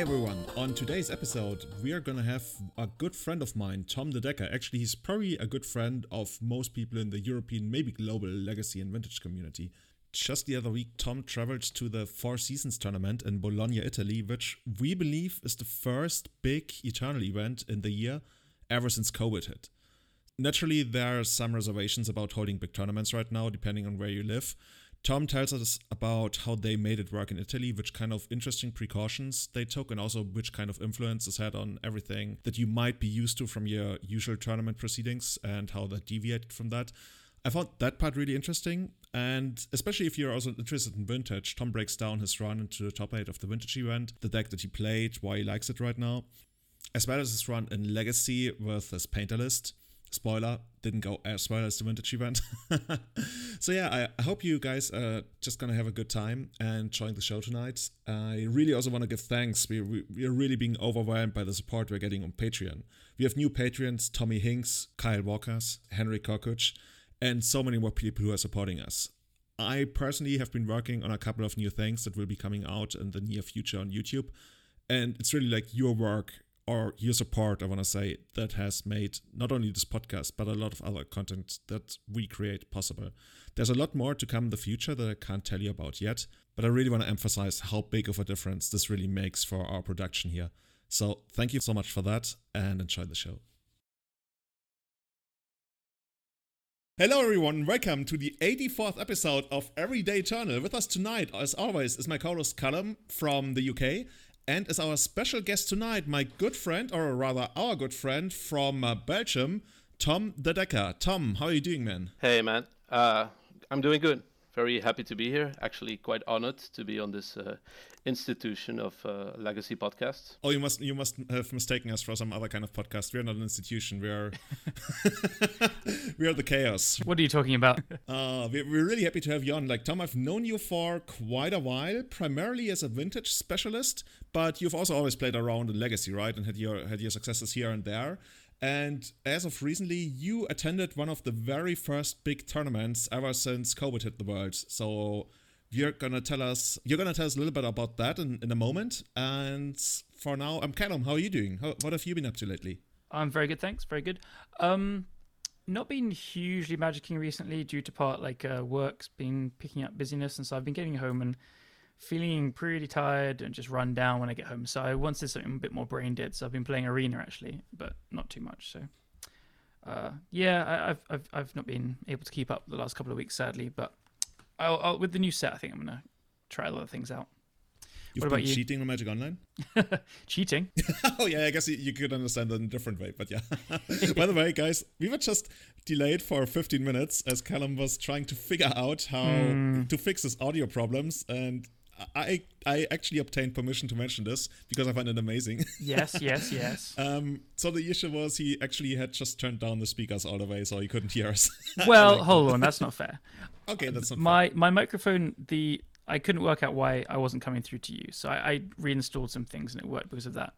Hey everyone, on today's episode, we are gonna have a good friend of mine, Tom De Decker. Actually, he's probably a good friend of most people in the European, maybe global legacy and vintage community. Just the other week, Tom traveled to the Four Seasons tournament in Bologna, Italy, which we believe is the first big Eternal event in the year ever since COVID hit. Naturally, there are some reservations about holding big tournaments right now, depending on where you live. Tom tells us about how they made it work in Italy, which kind of interesting precautions they took, and also which kind of influence this had on everything that you might be used to from your usual tournament proceedings and how that deviated from that. I found that part really interesting, and especially if you're also interested in vintage, Tom breaks down his run into the top 8 of the vintage event, the deck that he played, why he likes it right now, as well as his run in Legacy with his painter list spoiler didn't go as well as the vintage event so yeah I, hope you guys are just gonna have a good time and join the show tonight. I really also want to give thanks. We, we, we, are really being overwhelmed by the support we're getting on patreon. We have new patreons tommy hinks kyle walkers henry kokuch and so many more people who are supporting us. I personally have been working on a couple of new things that will be coming out in the near future on youtube and it's really like your work or your support, I want to say, that has made not only this podcast, but a lot of other content that we create possible. There's a lot more to come in the future that I can't tell you about yet, but I really want to emphasize how big of a difference this really makes for our production here. So thank you so much for that and enjoy the show. Hello, everyone. Welcome to the 84th episode of Everyday Eternal. With us tonight, as always, is my co host Callum from the UK and as our special guest tonight, my good friend, or rather our good friend from uh, Belgium, Tom De Decker. Tom, how are you doing, man? Hey, man. Uh, I'm doing good. Very happy to be here. Actually, quite honored to be on this uh, institution of uh, legacy podcast. Oh, you must you must have mistaken us for some other kind of podcast. We are not an institution. We are we are the chaos. What are you talking about? uh, we're, we're really happy to have you on. Like Tom, I've known you for quite a while, primarily as a vintage specialist, but you've also always played around in legacy, right? And had your had your successes here and there. And as of recently, you attended one of the very first big tournaments ever since COVID hit the world. So you're gonna tell us you're gonna tell us a little bit about that in, in a moment. And for now, I'm um, Callum. How are you doing? How, what have you been up to lately? I'm very good, thanks. Very good. Um, not been hugely magicking recently due to part like uh, work's been picking up busyness, and so I've been getting home and feeling pretty tired and just run down when I get home. So I wanted something a bit more brain dead. So I've been playing Arena actually, but not too much. So uh, yeah, I, have I've I've not been able to keep up the last couple of weeks, sadly. But I'll, I'll, with the new set, I think I'm gonna try a lot of things out. You've what been you? cheating on Magic Online? cheating? oh yeah, I guess you, you, could understand that in a different way, but yeah. By the way, guys, we were just delayed for 15 minutes as Callum was trying to figure out how mm. to fix his audio problems, and I I actually obtained permission to mention this because I find it amazing. Yes, yes, yes. um, so the issue was he actually had just turned down the speakers all the way, so he couldn't hear us. Well, like, hold on, that's not fair. okay, that's not my fair. my microphone. The I couldn't work out why I wasn't coming through to you, so I, I reinstalled some things and it worked because of that.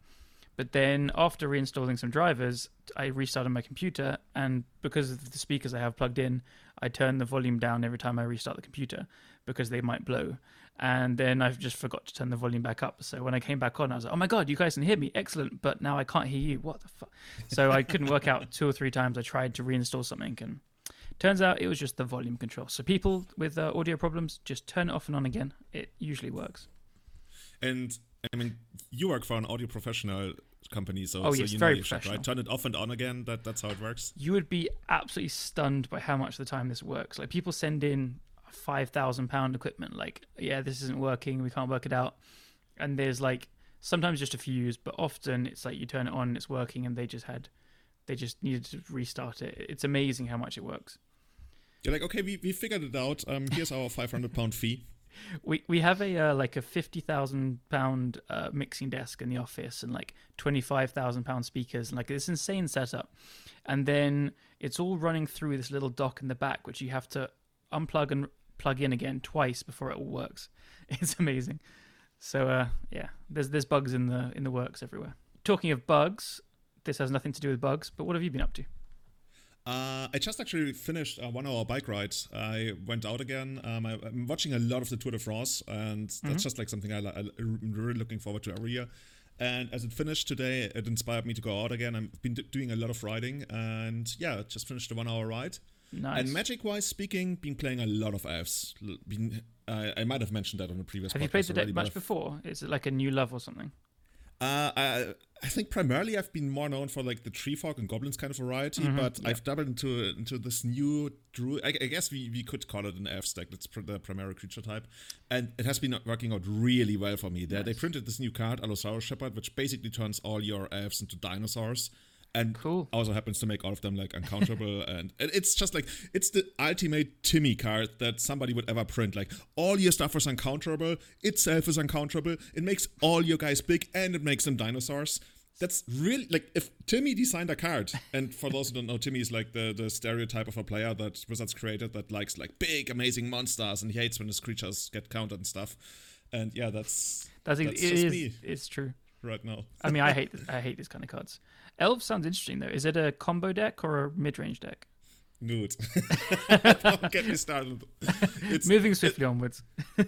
But then after reinstalling some drivers, I restarted my computer, and because of the speakers I have plugged in, I turn the volume down every time I restart the computer because they might blow and then I just forgot to turn the volume back up. So when I came back on, I was like, "Oh my god, you guys can hear me! Excellent!" But now I can't hear you. What the fuck? So I couldn't work out. Two or three times I tried to reinstall something, and turns out it was just the volume control. So people with uh, audio problems, just turn it off and on again. It usually works. And I mean, you work for an audio professional company, so, oh, so yes, you very know professional. right? Turn it off and on again. That that's how it works. You would be absolutely stunned by how much of the time this works. Like people send in five thousand pound equipment. Like, yeah, this isn't working. We can't work it out. And there's like sometimes just a fuse, but often it's like you turn it on and it's working, and they just had they just needed to restart it. It's amazing how much it works. You're like, okay, we, we figured it out. Um, here's our five hundred pound fee. We we have a uh, like a fifty thousand pound uh, mixing desk in the office and like twenty five thousand pound speakers and like this insane setup, and then it's all running through this little dock in the back which you have to unplug and plug in again twice before it all works. It's amazing. So uh, yeah, there's there's bugs in the in the works everywhere. Talking of bugs, this has nothing to do with bugs, but what have you been up to? Uh, I just actually finished a one hour bike ride. I went out again. Um, I, am watching a lot of the Tour de France, and that's mm-hmm. just like something I, am really looking forward to every year. And as it finished today, it inspired me to go out again. I've been d- doing a lot of riding, and yeah, just finished a one-hour ride. Nice. And magic-wise speaking, been playing a lot of Elves. L- Been, I I might have mentioned that on the previous. Have you played the deck much before? Is it like a new love or something? Uh, I, I think primarily I've been more known for like the tree folk and goblins kind of variety, Mhm, but yeah. I've dabbled into into this new druid. I, I guess we, we could call it an AF stack. That's pr- the primary creature type, and it has been working out really well for me. There, they Nice. printed this new card, Allosaurus Shepherd, which basically turns all your Elves into dinosaurs. And Cool. also happens to make all of them like uncountable and and it's just like it's the ultimate timmy card that somebody would ever print like all your stuff is uncounterable itself is uncounterable it makes all your guys big and it makes them dinosaurs that's really like if timmy designed a card and for those who don't know timmy is like the the stereotype of a player that wizards created that likes like big amazing monsters and he hates when his creatures get countered and stuff and yeah that's That's, it That's it is-. It's true. right now I mean, I hate this, I hate these kind of cards. Elves sounds interesting though. Is it a combo deck or a mid-range deck? Nude. Don't get me started. It's, Moving swiftly onwards. I,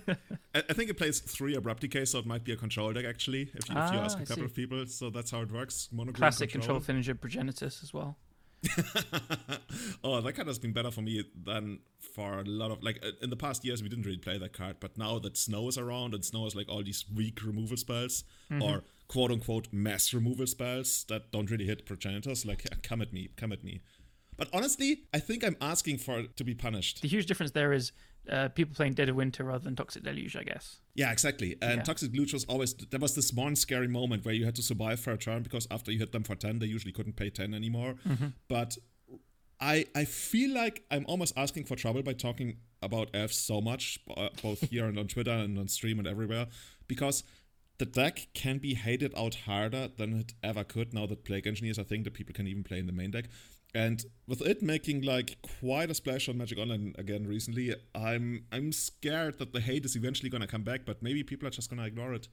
I think it plays three abrupt decay, so it might be a control deck actually. If you, if you Ah, ask a I couple see. of people, so that's how it works. Monogreen Classic control finisher progenitus as well. oh, that card has been better for me than for a lot of like uh, in the past years we didn't really play that card, but now that snow is around and snow is like all these weak removal spells Mm-hmm. or quote unquote mass removal spells that don't really hit progenitus, like come at me, come at me. But honestly, I think I'm asking for it to be punished. The huge difference there is uh, people playing Dead of Winter rather than Toxic Deluge, I guess. Yeah, exactly. And Yeah. Toxic Deluge was always there was this one scary moment where you had to survive for a turn because after you hit them for ten, they usually couldn't pay ten anymore. But I I feel like I'm almost asking for trouble by talking about elves so much, uh, both here and on Twitter and on stream and everywhere, because the deck can be hated out harder than it ever could now that Plague Engineers, I think, that people can even play in the main deck. And with it making like quite a splash on Magic Online again recently, I'm I'm scared that the hate is eventually gonna come back, but maybe people are just gonna ignore it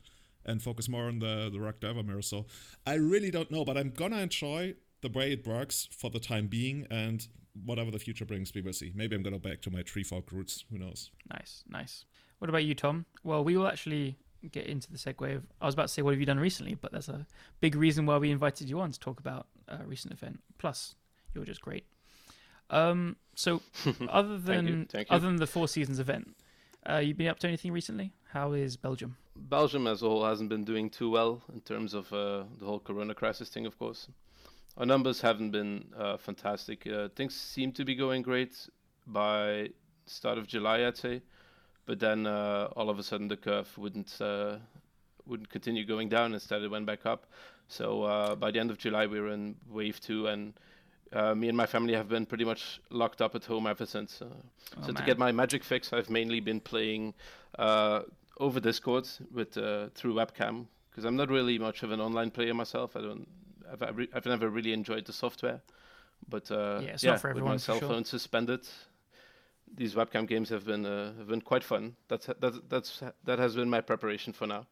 and focus more on the the Rock Diver Mirror. So I really don't know, but I'm gonna enjoy the way it works for the time being and whatever the future brings, we will see. Maybe I'm gonna back to my tree folk roots. Who knows? Nice, nice. What about you, Tom? Well, we will actually get into the segue of. I was about to say, what have you done recently? But that's a big reason why we invited you on to talk about a recent event. Plus, you're just great. Um, so, other than you, thank you. other than the Four Seasons event, uh, you been up to anything recently? How is Belgium? Belgium as a whole hasn't been doing too well in terms of uh, the whole corona crisis thing, of course. Our numbers haven't been uh, fantastic. Uh, things seem to be going great by start of July, I'd say, but then uh, all of a sudden the curve wouldn't uh, wouldn't continue going down. Instead, it went back up. So uh, by the end of July, we were in wave two, and uh, me and my family have been pretty much locked up at home ever since. Uh, Oh, so to get my magic fix, I've mainly been playing uh, over Discord with uh, through webcam because I'm not really much of an online player myself. I don't. I've, I've, never really enjoyed the software, but uh, Yeah, it's not for with my cell sure. phone suspended, these webcam games have been uh, have been quite fun. That's that's that's that has been my preparation for now.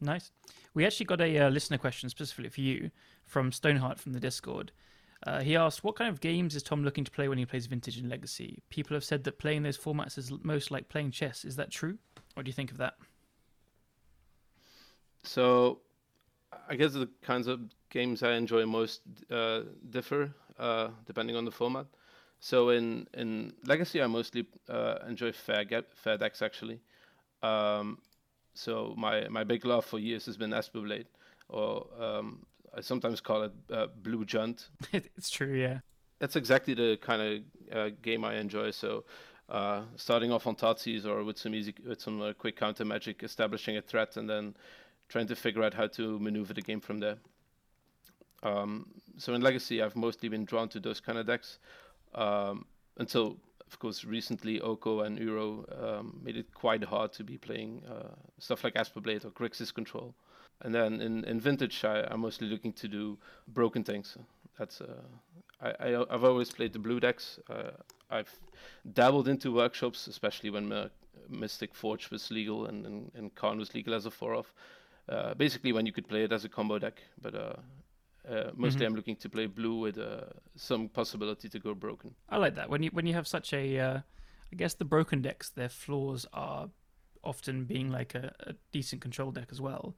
Nice. We actually got a uh, listener question specifically for you from Stoneheart from the Discord. Uh, he asked, "What kind of games is Tom looking to play when he plays Vintage and Legacy? People have said that playing those formats is most like playing chess. Is that true? What do you think of that?" So, I guess the kinds of games I enjoy most uh, differ uh, depending on the format. So in in Legacy, I mostly uh, enjoy fair ga- fair decks actually. Um, so my my big love for years has been Esper Blade, or um, I sometimes call it uh, Blue Junt. it's true, yeah. That's exactly the kind of uh, game I enjoy. So. Uh, starting off on Tatsis or with some easy, with some uh, quick counter magic, establishing a threat, and then trying to figure out how to maneuver the game from there. Um, so in Legacy, I've mostly been drawn to those kind of decks um, until, of course, recently Oko and Uro um, made it quite hard to be playing uh, stuff like Esper Blade or Grixis Control. And then in, in Vintage, I, I'm mostly looking to do broken things. That's uh, I, I I've always played the blue decks. Uh, I've dabbled into workshops, especially when uh, Mystic Forge was legal and, and, and Karn was legal as a four off. Uh, basically, when you could play it as a combo deck, but uh, uh, mostly Mhm. I'm looking to play blue with uh, some possibility to go broken. I like that when you when you have such a, uh, I guess the broken decks, their flaws are often being like a, a decent control deck as well.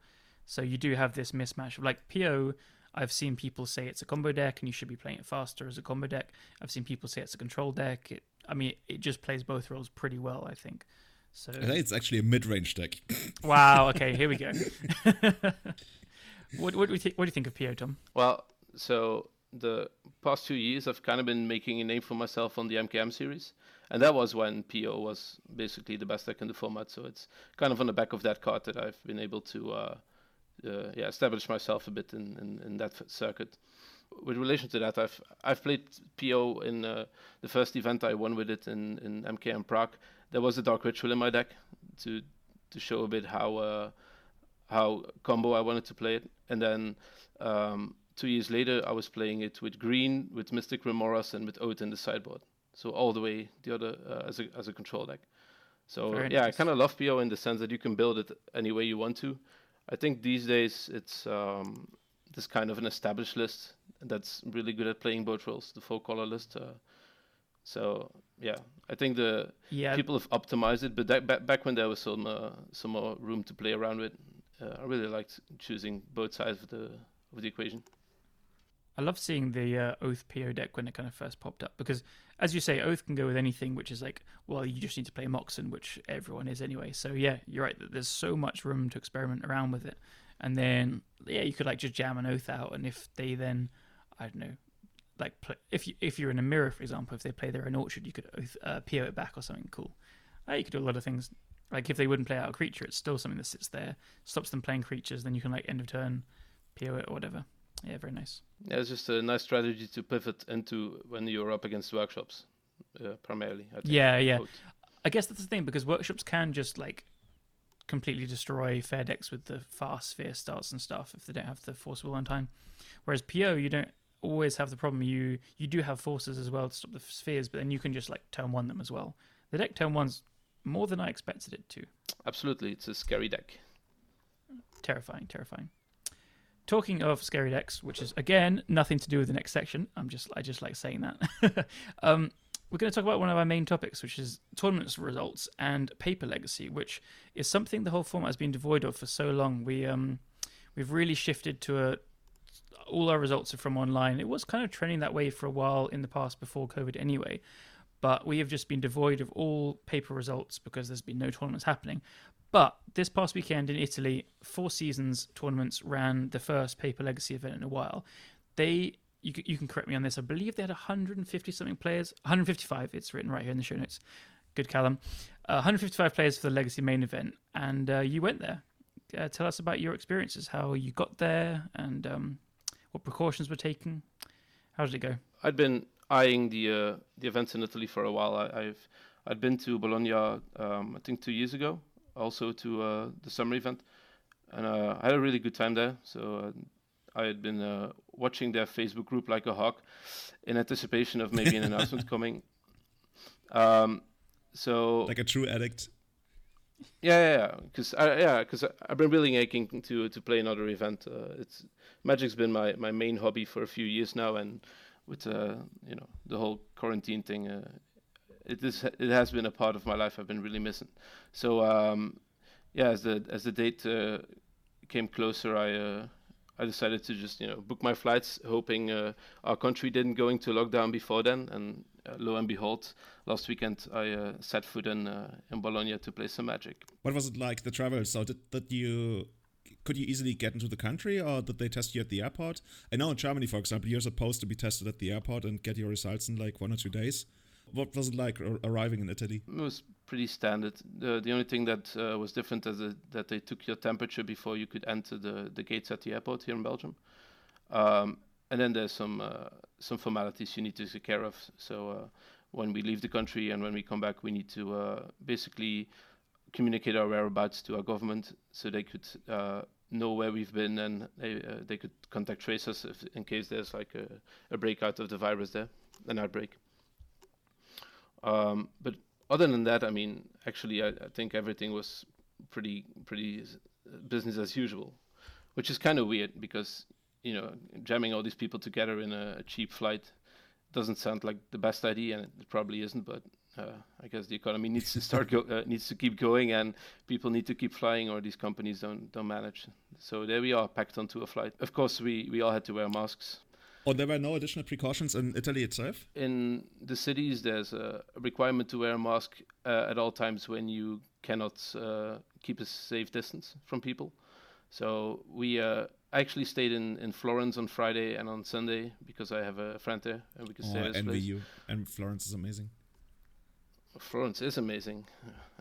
So you do have this mismatch of like PO. I've seen people say it's a combo deck and you should be playing it faster as a combo deck. I've seen people say it's a control deck. It, I mean, it just plays both roles pretty well, I think. So I think it's actually a mid-range deck. wow. Okay, here we go. what, what do you think? What do you think of PO, Tom? Well, so the past two years, I've kind of been making a name for myself on the MKM series, and that was when PO was basically the best deck in the format. So it's kind of on the back of that card that I've been able to, uh, uh, yeah, establish myself a bit in, in, in that circuit. With relation to that, I've I've played PO in uh, the first event I won with it in in MKM Prague. There was a Dark Ritual in my deck to to show a bit how uh, how combo I wanted to play it, and then. Um, two years later, I was playing it with green, with Mystic Remoras, and with Oath in the sideboard. So all the way the other uh, as a as a control deck. So Very yeah, nice. I kind of love PO in the sense that you can build it any way you want to. I think these days it's um, this kind of an established list that's really good at playing both roles, the full color list. Uh, so yeah, I think the Yeah, people have optimized it, but that, back back when there was some uh, some more room to play around with, uh, I really liked choosing both sides of the of the equation. I love seeing the uh, Oath PO deck when it kind of first popped up because, as you say, Oath can go with anything, which is like, well, you just need to play Moxen, which everyone is anyway. So yeah, you're right. that There's so much room to experiment around with it, and then yeah, you could like just jam an Oath out, and if they then, I don't know, like play, if you if you're in a mirror, for example, if they play their own orchard, you could Oath, uh, PO it back or something cool. Uh, you could do a lot of things. Like if they wouldn't play out a creature, it's still something that sits there, stops them playing creatures. Then you can like end of turn, PO it or whatever. Yeah, very nice. Yeah, it's just a nice strategy to pivot into when you're up against workshops, uh, primarily. I think. Yeah, yeah. I guess that's the thing because workshops can just like completely destroy fair decks with the fast sphere starts and stuff if they don't have the force will on time. Whereas PO, you don't always have the problem. You you do have forces as well to stop the spheres, but then you can just like turn one them as well. The deck turn one's more than I expected it to. Absolutely, it's a scary deck. Terrifying, terrifying. Talking of scary decks, which is again nothing to do with the next section. I'm just I just like saying that. um, we're going to talk about one of our main topics, which is tournaments results and paper legacy, which is something the whole format has been devoid of for so long. We um we've really shifted to a all our results are from online. It was kind of trending that way for a while in the past before COVID anyway. But we have just been devoid of all paper results because there's been no tournaments happening. But this past weekend in Italy, Four Seasons tournaments ran the first paper legacy event in a while. They, you, you can correct me on this, I believe they had 150 something players, 155. It's written right here in the show notes. Good, Callum. Uh, 155 players for the legacy main event, and uh, you went there. Uh, tell us about your experiences, how you got there, and um, what precautions were taken. How did it go? I'd been eyeing the uh, the events in Italy for a while. I, I've I'd been to Bologna, um, I think two years ago, also to uh, the summer event, and uh, I had a really good time there. So uh, I had been uh, watching their Facebook group like a hawk, in anticipation of maybe an announcement coming. Um, so like a true addict. yeah, yeah, because I, yeah, because I've been really aching to to play another event. Uh, it's Magic's been my, my main hobby for a few years now, and with uh, you know the whole quarantine thing, uh, it is it has been a part of my life. I've been really missing. So um, yeah, as the as the date uh, came closer, I uh, I decided to just you know book my flights, hoping uh, our country didn't go into lockdown before then, and uh, lo and behold, last weekend I uh, set foot in uh, in Bologna to play some Magic. What was it like the travel? So did, did you could you easily get into the country or did they test you at the airport? I know in Germany, for example, you're supposed to be tested at the airport and get your results in like one or two days. What was it like arriving in Italy? It was pretty standard. The the only thing that uh, was different is that, they took your temperature before you could enter the, the gates at the airport here in Belgium. Um, and then there's some uh, some formalities you need to take care of. So uh, when we leave the country and when we come back, we need to uh, basically communicate our whereabouts to our government so they could uh, know where we've been and they uh, they could contact trace us if, in case there's like a, a breakout of the virus there, an outbreak. Um, but other than that, I mean, actually, I, I think everything was pretty pretty business as usual, which is kind of weird because you know jamming all these people together in a, cheap flight doesn't sound like the best idea, and it probably isn't. But uh, I guess the economy needs to start go, uh, needs to keep going, and people need to keep flying, or these companies don't don't manage. So there we are, packed onto a flight. Of course, we we all had to wear masks. Oh, there were no additional precautions in Italy itself. In the cities, there's a requirement to wear a mask uh, at all times when you cannot uh, keep a safe distance from people. So we uh, actually stayed in, in Florence on Friday and on Sunday because I have a friend there and we could oh, stay at his place. you. And Florence is amazing. Florence is amazing,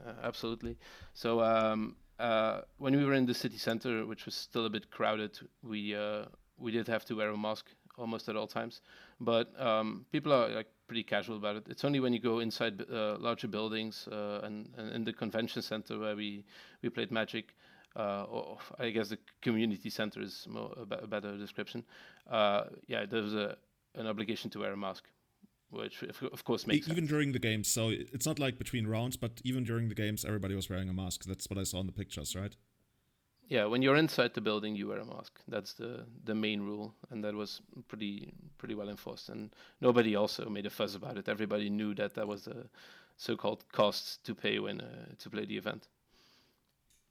uh, absolutely. So um, uh, when we were in the city center, which was still a bit crowded, we uh, we did have to wear a mask almost at all times. But um, people are like pretty casual about it. It's only when you go inside uh, larger buildings uh, and, and in the convention center where we we played Magic. Uh, or I guess the community center is more, a, be- a better description. Uh, yeah, there's a an obligation to wear a mask, which of, course makes even sense. during the games, so it's not like between rounds, but even during the games, everybody was wearing a mask. That's what I saw in the pictures, right? Yeah, when you're inside the building, you wear a mask. That's the the main rule, and that was pretty pretty well enforced. And nobody also made a fuss about it. Everybody knew that that was the so-called cost to pay when uh, to play the event.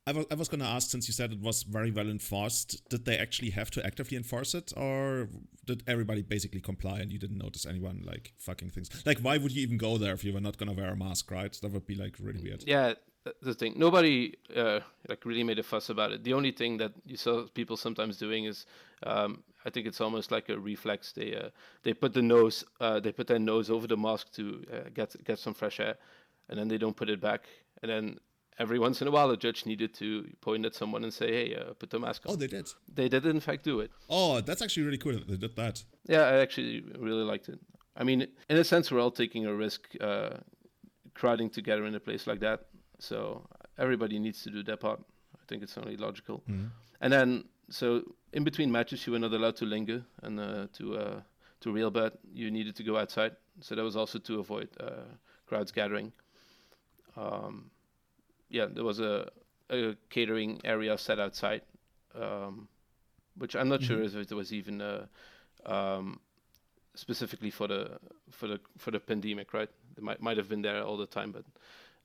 I was, I was going to ask, since you said it was very well enforced, did they actually have to actively enforce it, or did everybody basically comply and you didn't notice anyone like fucking things? Like, why would you even go there if you were not going to wear a mask, right? That would be like really weird. Yeah, the thing. Nobody uh, like really made a fuss about it. The only thing that you saw people sometimes doing is, um, I think it's almost like a reflex. They uh, they put the nose, uh, they put their nose over the mask to uh, get get some fresh air, and then they don't put it back. And then every once in a while, a judge needed to point at someone and say, "Hey, uh, put the mask on." Oh, they did. They did in fact do it. Oh, that's actually really cool that they did that. Yeah, I actually really liked it. I mean, in a sense, we're all taking a risk, uh, crowding together in a place like that. So everybody needs to do their part. I think it's only logical. And then, so in between matches, you were not allowed to linger and uh, to uh, to railbird. You needed to go outside. So that was also to avoid uh, crowds gathering. Um, yeah, there was a, a catering area set outside, um, which I'm not sure if it was even uh, um, specifically for the for the for the pandemic, right? It might might have been there all the time, but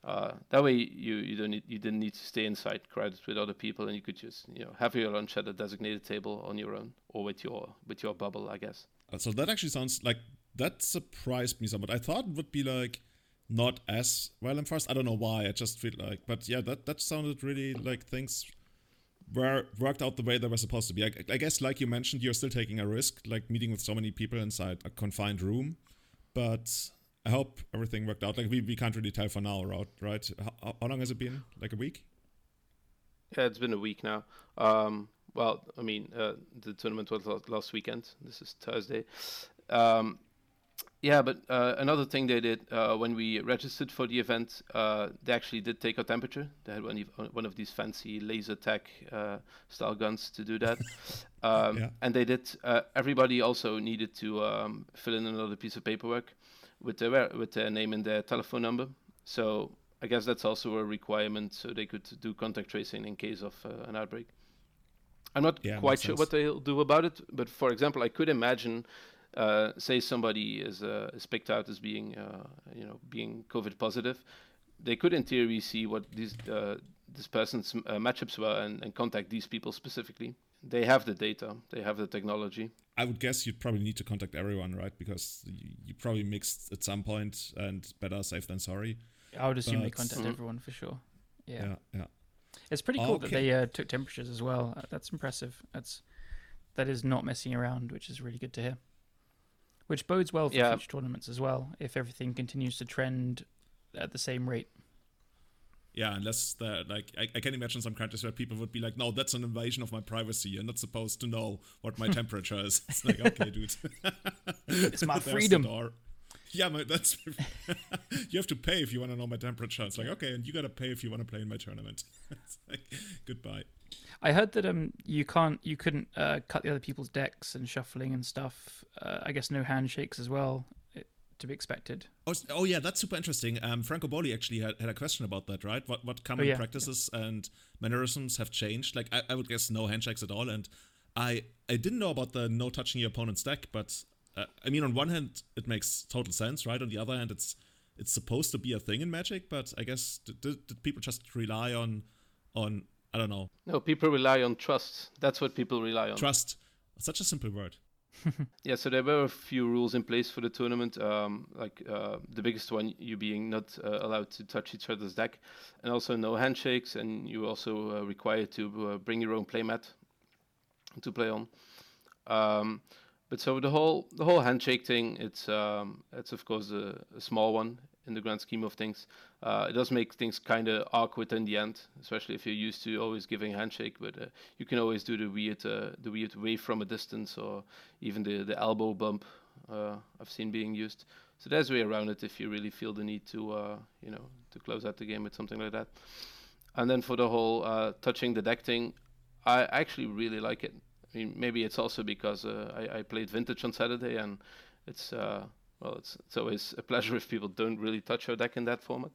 uh, that way you you don't need, you didn't need to stay inside crowded with other people, and you could just you know have your lunch at a designated table on your own or with your with your bubble, I guess. Uh, So that actually sounds like that surprised me somewhat. I thought it would be like not as well enforced. I don't know why. I just feel like, but yeah, that that sounded really like things were worked out the way they were supposed to be. I, I guess, like you mentioned, you're still taking a risk, like meeting with so many people inside a confined room. But I hope everything worked out. Like we, we can't really tell for now, right? Right? How, how long has it been? Like a week? Yeah, it's been a week now. Um, well, I mean, uh, the tournament was last weekend. This is Thursday. Um, yeah, but uh, another thing they did uh, when we registered for the event, uh, they actually did take our temperature. They had one of, one of these fancy laser tag uh, style guns to do that. um, Yeah. And they did. Uh, everybody also needed to um, fill in another piece of paperwork with their with their name and their telephone number. So I guess that's also a requirement, so they could do contact tracing in case of uh, an outbreak. I'm not Yeah, quite sure sense. what they'll do about it, but for example, I could imagine, uh, say somebody is uh, is picked out as being, uh, you know, being COVID positive, they could in theory see what these uh, this person's uh, matchups were and, and contact these people specifically. They have the data, they have the technology. I would guess you'd probably need to contact everyone, right? Because you, you probably mixed at some point, and better safe than sorry. I would assume they But- contact Mhm. everyone for sure. Yeah, Yeah, yeah. it's pretty cool that they uh, took temperatures as well. Uh, That's impressive. That's that is not messing around, which is really good to hear. Which bodes well for Yeah. future tournaments as well, if everything continues to trend at the same rate. Yeah, unless the like I, I can imagine some countries where people would be like, No, that's an invasion of my privacy. You're not supposed to know what my temperature is. It's like, okay, dude. It's my freedom. Yeah, my, that's you have to pay if you want to know my temperature. It's like, okay, and you gotta pay if you want to play in my tournament. it's like goodbye. I heard that um you can't you couldn't uh, cut the other people's decks and shuffling and stuff. Uh, I guess no handshakes as well, to be expected. Oh, oh yeah, that's super interesting. Um, Franco Boli actually had, had a question about that, right? What what common yeah. practices and mannerisms have changed? Like I, I would guess no handshakes at all, and I I didn't know about the no touching your opponent's deck, but uh, I mean on one hand it makes total sense, right? On the other hand, it's it's supposed to be a thing in Magic, but I guess did, did people just rely on on I don't know. No, people rely on trust. That's what people rely on. Trust. Such a simple word. yeah, so there were a few rules in place for the tournament, um, like uh, the biggest one, you being not uh, allowed to touch each other's deck, and also no handshakes, and you also uh, required to uh, bring your own playmat to play on. Um, but so the whole the whole handshake thing, it's um, it's of course a, a, small one in the grand scheme of things. Uh, it does make things kind of awkward in the end, especially if you're used to always giving a handshake. But uh, you can always do the weird uh, the weird wave from a distance, or even the the elbow bump. Uh, I've seen being used. So there's a way around it if you really feel the need to uh, you know to close out the game with something like that. And then for the whole uh, touching the deck thing, I actually really like it. I mean, maybe it's also because uh, I, I, played Vintage on Saturday, and it's uh, well, it's it's always a pleasure if people don't really touch your deck in that format.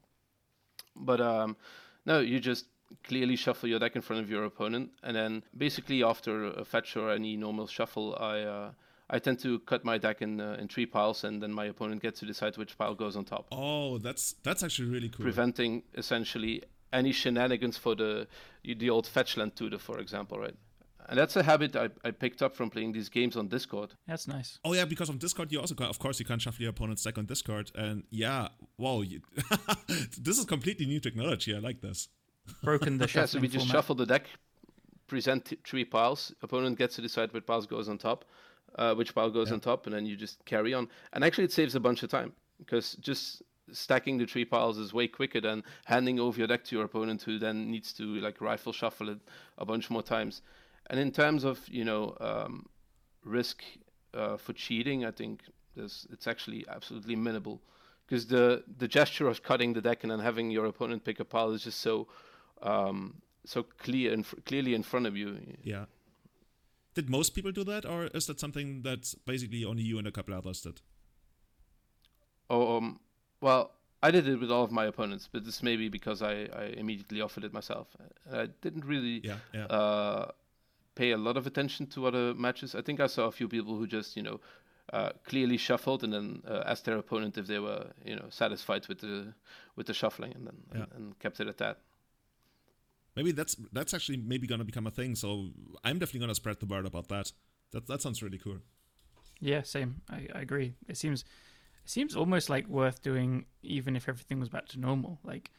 But um, no, you just clearly shuffle your deck in front of your opponent, and then basically after a fetch or any normal shuffle, I uh, I tend to cut my deck in uh, in three piles, and then my opponent gets to decide which pile goes on top. Oh, that's that's actually really cool. Preventing essentially any shenanigans for the the old fetch land tutor, for example, right? And that's a habit I, I picked up from playing these games on Discord. That's nice. Oh yeah, because on Discord you also, can, of course, you can shuffle your opponent's deck on Discord, and yeah, wow, you, this is completely new technology. I like this. Broken the shuffling Yeah, so we just format. shuffle the deck, present three piles. Opponent gets to decide which pile goes on top, uh, which pile goes yeah. on top, and then you just carry on. And actually, it saves a bunch of time because just stacking the three piles is way quicker than handing over your deck to your opponent who then needs to like rifle shuffle it a bunch more times. And in terms of you know um, risk uh, for cheating, I think there's, it's actually absolutely minimal because the the gesture of cutting the deck and then having your opponent pick a pile is just so um, so clear and clearly in front of you. Yeah. Did most people do that, or is that something that basically only you and a couple others did? Oh, um, well, I did it with all of my opponents, but this may be because I, I immediately offered it myself. I didn't really yeah, yeah. Uh, pay a lot of attention to other matches. I think I saw a few people who just, you know, uh, clearly shuffled and then uh, asked their opponent if they were, you know, satisfied with the with the shuffling, and then yeah. and, and, kept it at that. Maybe that's that's actually maybe gonna become a thing. So I'm definitely gonna spread the word about that. That that sounds really cool. Yeah, same. I, I agree. It seems it seems almost like worth doing even if everything was back to normal. Like,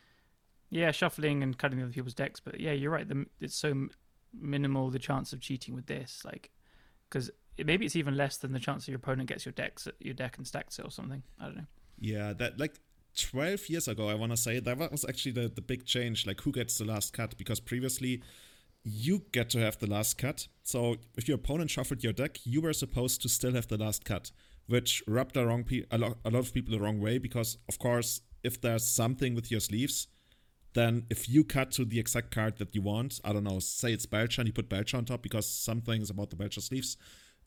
yeah, shuffling and cutting other people's decks, but yeah, you're right. The, it's so minimal the chance of cheating with this, like, because maybe it's even less than the chance that your opponent gets your decks your deck and stacks it or something. I don't know. Yeah, that like 12 years ago, I want to say that was actually the, the big change. Like, who gets the last cut? Because previously, you get to have the last cut. So, if your opponent shuffled your deck, you were supposed to still have the last cut, which rubbed the wrong pe- a, lot, a lot of people the wrong way. Because, of course, if there's something with your sleeves, then if you cut to the exact card that you want, I don't know, say it's Belcher and you put Belcher on top because something is about the Belcher sleeves,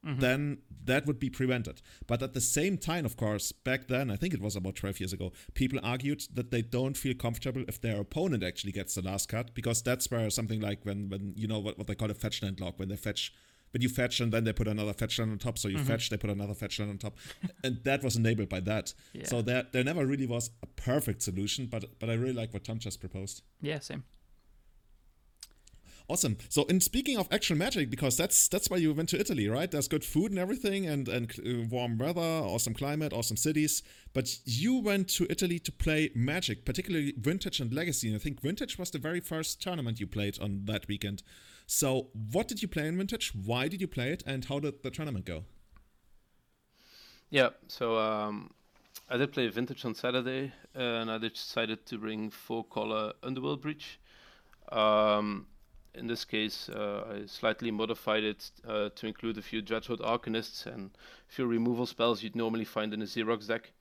mm-hmm. then that would be prevented. But at the same time, of course, back then, I think it was about 12 years ago, people argued that they don't feel comfortable if their opponent actually gets the last cut because that's where something like when, when you know, what, what they call a fetch land lock, when they fetch but you fetch and then they put another fetch land on top. So you mm-hmm. fetch, they put another fetch land on top, and that was enabled by that. Yeah. So there, there never really was a perfect solution, but but I really like what Tom just proposed. Yeah, same. Awesome. So, in speaking of actual magic, because that's that's why you went to Italy, right? There's good food and everything, and and uh, warm weather, awesome climate, awesome cities. But you went to Italy to play Magic, particularly Vintage and Legacy. And I think Vintage was the very first tournament you played on that weekend. So, what did you play in Vintage? Why did you play it? And how did the tournament go? Yeah, so um, I did play Vintage on Saturday, and I decided to bring four color Underworld Breach. Um, in this case, uh, I slightly modified it uh, to include a few Dreadhorde Arcanists and a few removal spells you'd normally find in a Xerox deck.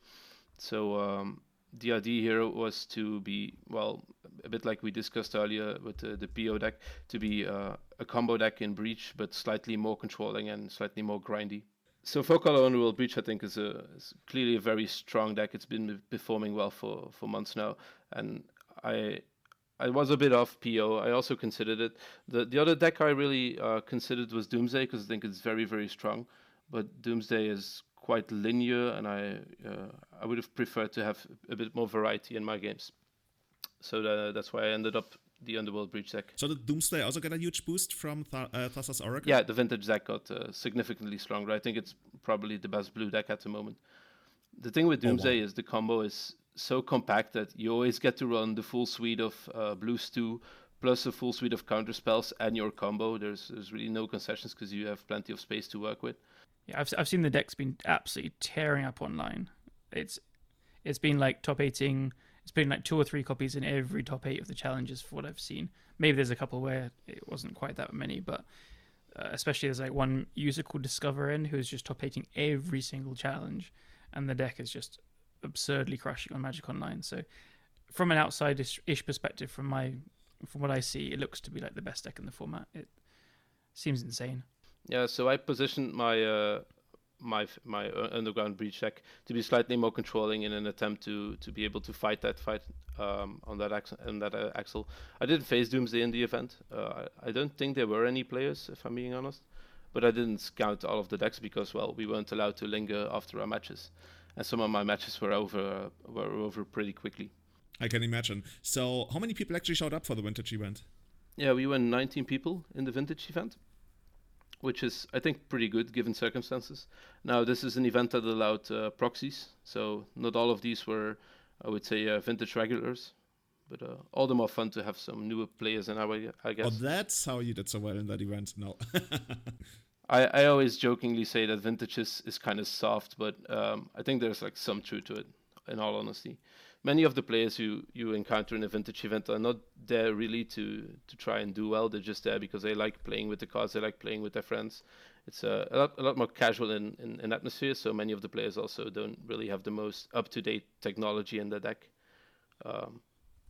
So um, the idea here was to be well a bit like we discussed earlier with the, the PO deck to be uh, a combo deck in Breach, but slightly more controlling and slightly more grindy. So Focal color Underworld Breach, I think, is, a, is clearly a very strong deck. It's been performing well for, for months now, and I I was a bit off PO. I also considered it. The the other deck I really uh, considered was Doomsday because I think it's very very strong, but Doomsday is quite linear, and I uh, I would have preferred to have a bit more variety in my games. So that, that's why I ended up the Underworld Breach deck. So did Doomsday also get a huge boost from Th- uh, Thassa's Oracle? Yeah, the Vintage deck got uh, significantly stronger. I think it's probably the best blue deck at the moment. The thing with Doomsday oh, wow. is the combo is so compact that you always get to run the full suite of uh, blue stew plus a full suite of counter spells and your combo. There's there's really no concessions because you have plenty of space to work with. Yeah, I've I've seen the deck's been absolutely tearing up online. It's it's been like top eighting. It's been like two or three copies in every top eight of the challenges for what I've seen. Maybe there's a couple where it wasn't quite that many, but uh, especially there's like one user called Discoverin who's just top eighting every single challenge, and the deck is just absurdly crushing on Magic Online. So, from an outside-ish perspective, from my from what I see, it looks to be like the best deck in the format. It seems insane. Yeah, so I positioned my uh, my my underground breach deck to be slightly more controlling in an attempt to to be able to fight that fight um, on that axle. On that uh, axle, I didn't face Doomsday in the event. Uh, I, don't think there were any players, if I'm being honest. But I didn't scout all of the decks because, well, we weren't allowed to linger after our matches, and some of my matches were over uh, were over pretty quickly. I can imagine. So, how many people actually showed up for the vintage event? Yeah, we were 19 people in the vintage event, which is, I think, pretty good given circumstances. Now, this is an event that allowed uh, proxies, so not all of these were, I would say, uh, vintage regulars, but uh, all the more fun to have some newer players in our I guess. Oh, that's how you did so well in that event. No. I, I always jokingly say that vintage is, is kind of soft, but um, I think there's like some truth to it, in all honesty many of the players you you encounter in a vintage event are not there really to to try and do well. They're just there because they like playing with the cards. They like playing with their friends. It's a, a lot a lot more casual in, in, in atmosphere. So many of the players also don't really have the most up to date technology in their deck. Um,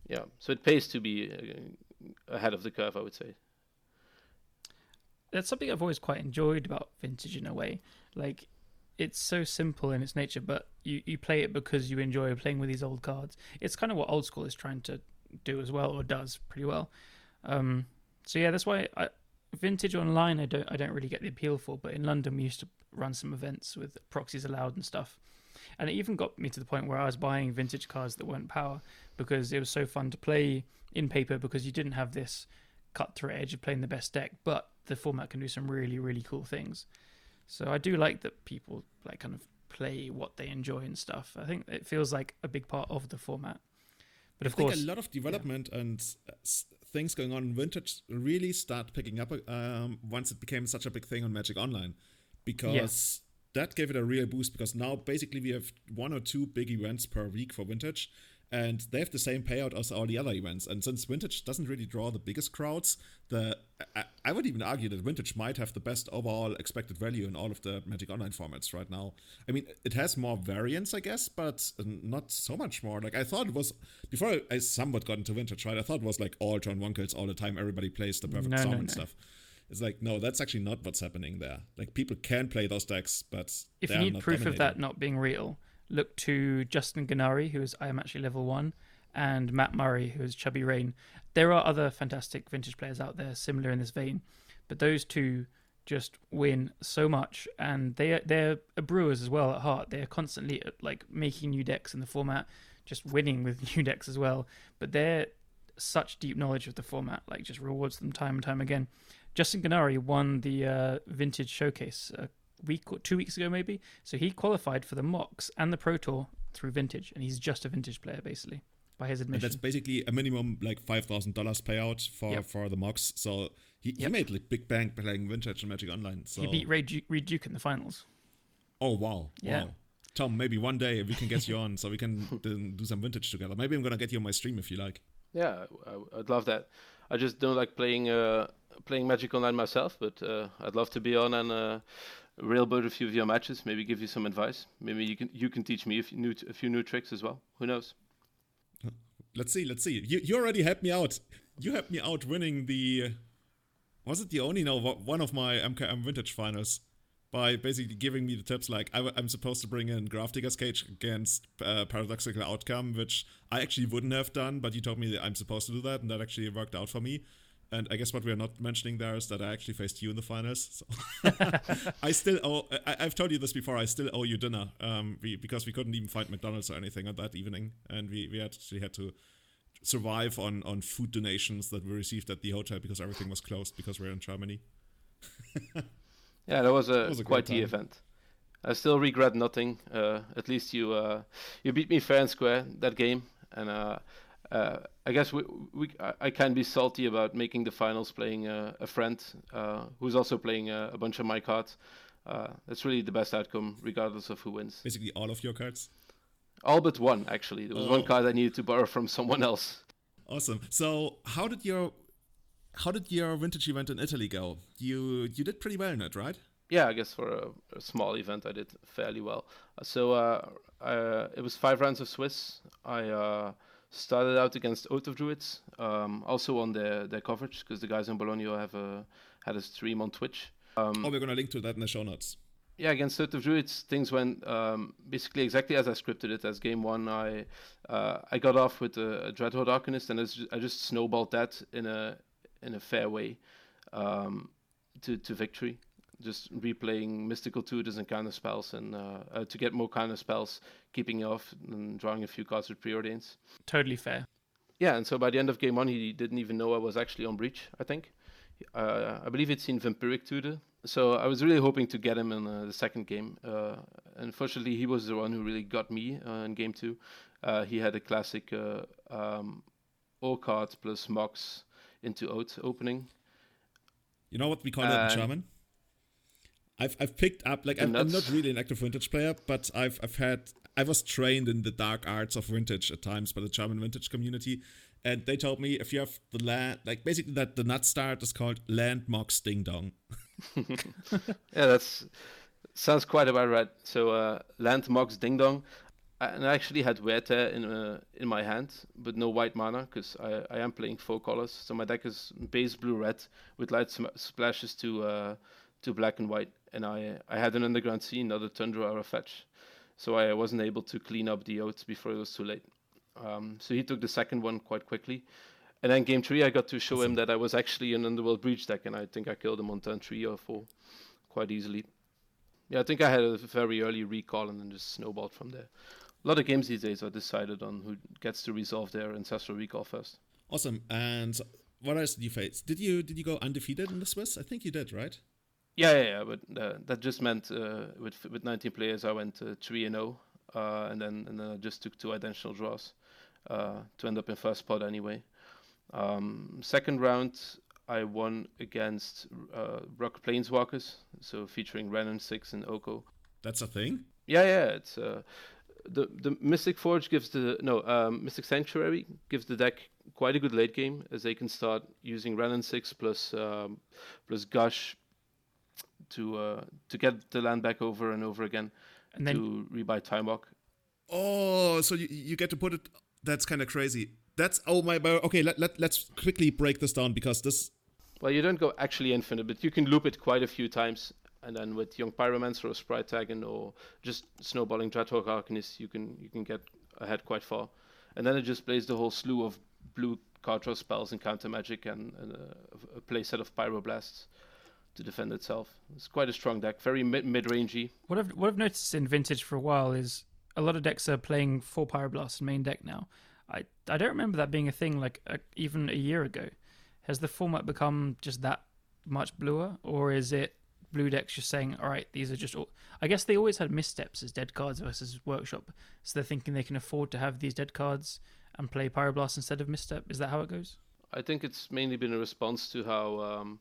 yeah, so it pays to be uh, ahead of the curve, I would say. That's something I've always quite enjoyed about vintage in a way. Like it's so simple in its nature, but you, you play it because you enjoy playing with these old cards. It's kind of what old school is trying to do as well, or does pretty well. Um, so yeah, that's why I, vintage online I don't I don't really get the appeal for. But in London we used to run some events with proxies allowed and stuff, and it even got me to the point where I was buying vintage cards that weren't power because it was so fun to play in paper because you didn't have this cut through edge of playing the best deck, but the format can do some really really cool things. So I do like that people like kind of play what they enjoy and stuff. I think it feels like a big part of the format. But of I course, think a lot of development yeah. and things going on in Vintage really start picking up um, once it became such a big thing on Magic Online, because yeah. that gave it a real boost. Because now basically we have one or two big events per week for Vintage, and they have the same payout as all the other events. And since Vintage doesn't really draw the biggest crowds, the I, I, would even argue that Vintage might have the best overall expected value in all of the Magic Online formats right now. I mean, it has more variance, I guess, but not so much more. Like I thought it was before I somewhat got into Vintage, right? I thought it was like all turn one kills all the time. Everybody plays the perfect no, song no, and no. stuff. It's like no, that's actually not what's happening there. Like people can play those decks, but if you need proof dominating. of that not being real, look to Justin Gennari, who is I am actually level one and Matt Murray, who is Chubby Rain. There are other fantastic vintage players out there similar in this vein, but those two just win so much, and they they're brewers as well at heart. They are constantly like making new decks in the format, just winning with new decks as well. But they're such deep knowledge of the format, like just rewards them time and time again. Justin Gennari won the uh, vintage showcase week or two weeks ago, maybe. So he qualified for the Mox and the Pro Tour through vintage, and he's just a vintage player basically by his admission. And that's basically a minimum like five thousand dollars payout for yep. for the Mox. So he, yep. he made like big bank playing vintage and Magic Online. So he beat Ray Duke, Reid Duke in the finals. Oh wow! Yeah. Wow. Tom, maybe one day we can get you on so we can do some vintage together. Maybe I'm gonna get you on my stream if you like. Yeah, I'd love that. I just don't like playing uh, playing Magic Online myself, but uh, I'd love to be on and uh, railbird a few of your matches. Maybe give you some advice. Maybe you can you can teach me a few new a few new tricks as well. Who knows? let's see, let's see. You, you already helped me out. You helped me out winning the. Was it the only no one of my MKM Vintage finals by basically giving me the tips like I, am supposed to bring in Grafdigger's Cage against uh, Paradoxical Outcome, which I actually wouldn't have done, but you told me that I'm supposed to do that, and that actually worked out for me. And I guess what we're not mentioning there is that I actually faced you in the finals. So I still owe. I, have told you this before. I still owe you dinner um, we, because we couldn't even find McDonald's or anything on that evening, and we, we actually had to survive on on food donations that we received at the hotel because everything was closed because we're in Germany. yeah, that was a, that was a quite the event. I still regret nothing. Uh, at least you uh, you beat me fair and square that game, and uh, uh I guess we, we I can be salty about making the finals playing a friend uh, who's also playing a, a, bunch of my cards. Uh, that's really the best outcome, regardless of who wins. Basically, all of your cards. All but one, actually. There was oh. one card I needed to borrow from someone else. Awesome. So, how did your how did your vintage event in Italy go? You you did pretty well in it, right? Yeah, I guess for a, a small event, I did fairly well. So uh, I, it was five rounds of Swiss. I uh, started out against Oath of Druids, um, also on their, their coverage because the guys in Bologna have a had a stream on Twitch. Um, oh, we're gonna link to that in the show notes yeah, against Oath of Druids, things went um, basically exactly as I scripted it. As game one, I uh, I got off with a, a Dreadhorde Arcanist, and I just snowballed that in a in a fair way um, to to victory. Just replaying mystical tutors and counter spells, and uh, uh, to get more counter spells, keeping off and drawing a few cards with preordains. Totally fair. Yeah, and so by the end of game one, he didn't even know I was actually on breach. I think. Uh, I believe it's in Vampiric Tutor, so I was really hoping to get him in uh, the second game. Uh, unfortunately, he was the one who really got me uh, in game two. Uh, he had a classic uh, um, all cards plus Mox into Oath opening. You know what we call it in German? I've I've picked up like I'm, I'm, not really an active vintage player, but I've I've had I was trained in the dark arts of vintage at times by the German vintage community, and they told me if you have the land, like basically that the nut start is called land Mox ding dong. yeah, that's sounds quite about right. So uh, land Mox ding dong, and I actually had Wear in uh, in my hand, but no white mana because I, I am playing four colors. So my deck is base blue red with light sm- splashes to uh, to black and white, and I I had an underground sea, not a tundra or a fetch, so I wasn't able to clean up the Oaths before it was too late. Um, so he took the second one quite quickly. And then game three, I got to show him that I was actually an Underworld Breach deck, and I think I killed him on turn three or four quite easily. Yeah, I think I had a very early recall and then just snowballed from there. A lot of games these days are decided on who gets to resolve their ancestral recall first. Awesome. And what else did you face? Did you did you go undefeated in the Swiss? I think you did, right? Yeah, yeah, yeah. But uh, that just meant uh, with with 19 players, I went uh, three and zero, uh, and then and then I just took two identical draws uh, to end up in first spot anyway. Um, second round, I won against uh, Rock Planeswalkers, so featuring Wrenn and Six and Oko. That's a thing. Yeah, yeah. It's uh, the the Mystic Forge gives the no um, Mystic Sanctuary gives the deck quite a good late game as they can start using Wrenn and Six plus um, plus Gush to uh, to get the land back over and over again and then to rebuy Time Walk. Oh, so you, you get to put it that's kind of crazy. That's oh my. Okay, let, let let's quickly break this down because this. Well, you don't go actually infinite, but you can loop it quite a few times, and then with Young Pyromancer or Sprite Dragon or just snowballing Dreadhorde Arcanist, you can you can get ahead quite far, and then it just plays the whole slew of blue card draw spells and counter magic and, and a, a play set of Pyroblasts to defend itself. It's quite a strong deck, very mid mid rangey. What I've what I've noticed in Vintage for a while is a lot of decks are playing four Pyroblast in main deck now. I I don't remember that being a thing like a, even a year ago. Has the format become just that much bluer, or is it blue decks just saying, all right, these are just all. I guess they always had missteps as dead cards versus workshop, so they're thinking they can afford to have these dead cards and play Pyroblast instead of misstep. Is that how it goes? I think it's mainly been a response to how um,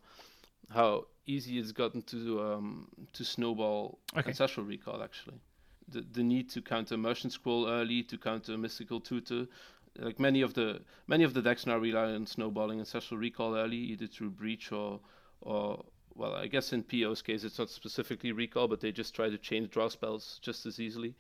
how easy it's gotten to um, to snowball okay. ancestral recall actually the, the need to counter Merchant Scroll early, to counter Mystical Tutor. Like many of the many of the decks now rely on snowballing ancestral recall early, either through breach or or well, I guess in PO's case it's not specifically recall, but they just try to change draw spells just as easily.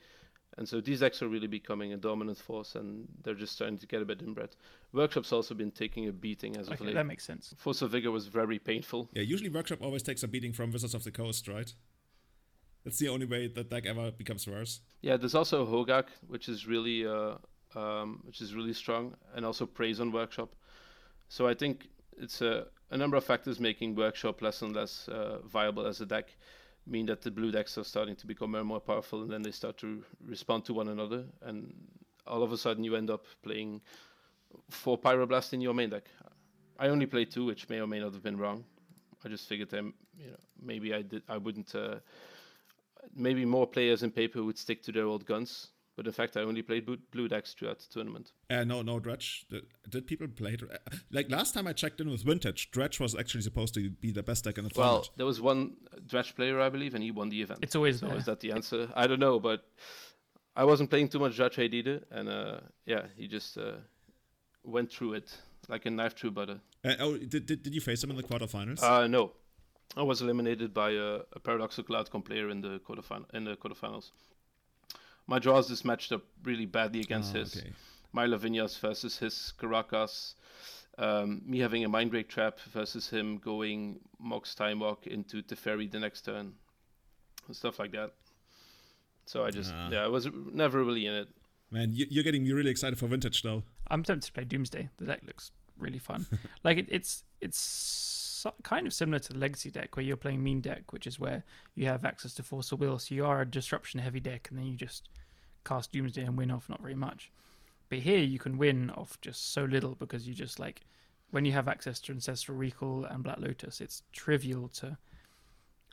And so these decks are really becoming a dominant force, and they're just starting to get a bit inbred. Workshop's also been taking a beating as of okay, late. That makes sense. Force of Vigor was very painful. Yeah, usually Workshop always takes a beating from Wizards of the Coast, right? That's the only way that deck ever becomes worse. Yeah, there's also Hogaak, which is really uh, um, which is really strong, and also Praise on Workshop. So I think it's a a number of factors making Workshop less and less uh, viable as a deck mean that the blue decks are starting to become more and more powerful, and then they start to respond to one another, and all of a sudden you end up playing four Pyroblast in your main deck. I only played two, which may or may not have been wrong. I just figured them, you know, maybe I did, I wouldn't. Uh, maybe more players in paper would stick to their old guns, but in fact, I only played blue decks throughout the tournament. Uh, no, no, Dredge. Did, did people play it? Uh, like last time I checked in with Vintage, Dredge was actually supposed to be the best deck in the tournament. Well, there was one Dredge player, I believe, and he won the event. It's always so there. Is that the answer? I don't know, but I wasn't playing too much Dredge either, and uh, yeah, he just uh, went through it like a knife through butter. Uh, oh, did, did, did you face him in the quarterfinals? Uh, no, I was eliminated by a, a Paradoxical Outcome player in the quarterfinal in the quarterfinals. My draws just matched up really badly against oh, his. okay. My Lavinias versus his Caracas. Um, me having a Mindbreak Trap versus him going Mox Time Walk into Teferi the next turn. And stuff like that. So I just, Ah. yeah, I was never really in it. Man, you, you're getting me really excited for Vintage, though. I'm tempted to play Doomsday. The deck looks really fun. like it, it's it's so- kind of similar to the Legacy deck where you're playing Mean Deck, which is where you have access to Force of Will. So you are a disruption heavy deck, and then you just cast Doomsday and win off not very much. But here you can win off just so little because you just like when you have access to Ancestral Recall and Black Lotus, it's trivial to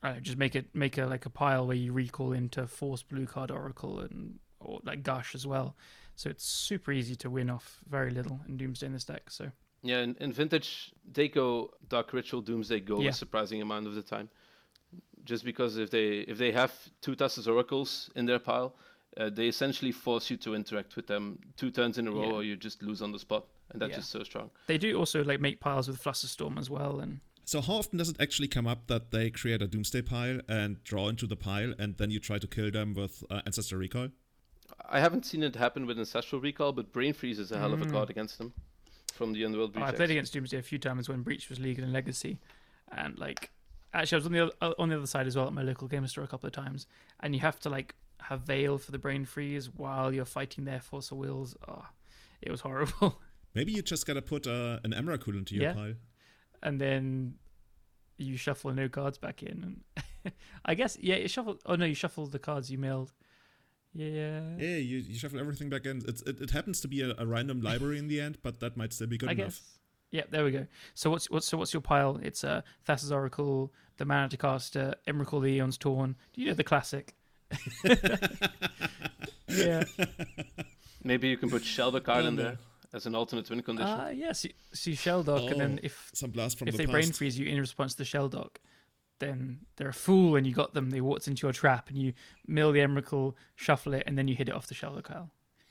know, just make it make a like a pile where you recall into Force Blue Card Oracle and or like Gush as well. So it's super easy to win off very little in Doomsday in this deck. So Yeah, in, in Vintage, they go Dark Ritual Doomsday go Yeah. a surprising amount of the time. Just because if they if they have two Thassa's Oracles in their pile, uh, they essentially force you to interact with them two turns in a row, Yeah. or you just lose on the spot, and that's Yeah. just so strong. they do also like make piles with Flusterstorm as well, and So how often does it actually come up that they create a Doomsday pile and draw into the pile, and then you try to kill them with uh, Ancestor Recall? I haven't seen it happen with Ancestral Recall, but Brain Freeze is a hell of a Mm. card against them from the Underworld Oh, I Breach. played against Doomsday a few times when Breach was legal and legacy, and like actually I was on the other, on the other side as well at my local game store a couple of times, and you have to like have Veil for the brain freeze while you're fighting their Force of Wills. Oh, it was horrible. Maybe you just gotta put uh, an Emrakul into your Yeah. pile. and then you shuffle no cards back in, and I guess yeah, you shuffle. Oh no, you shuffle the cards you mailed. Yeah, Yeah, you, you shuffle everything back in. It's, it, it happens to be a, a random library in the end, but that might still be good I enough. guess. Yeah, there we go. So what's what's so what's your pile? It's uh, Thassa's Oracle, the Mana to Caster, Emrakul the Aeons Torn. Do you know the classic? yeah. Maybe you can put Shelter card Oh, in no. there as an alternate win condition. Ah, yes. You, so you Shelldock, and then Oh, if Some blast from if the they past. brain freeze you in response to the Shelldock, then they're a fool and you got them. They waltz into your trap and you mill the Emrakul, shuffle it, and then you hit it off the shell dock.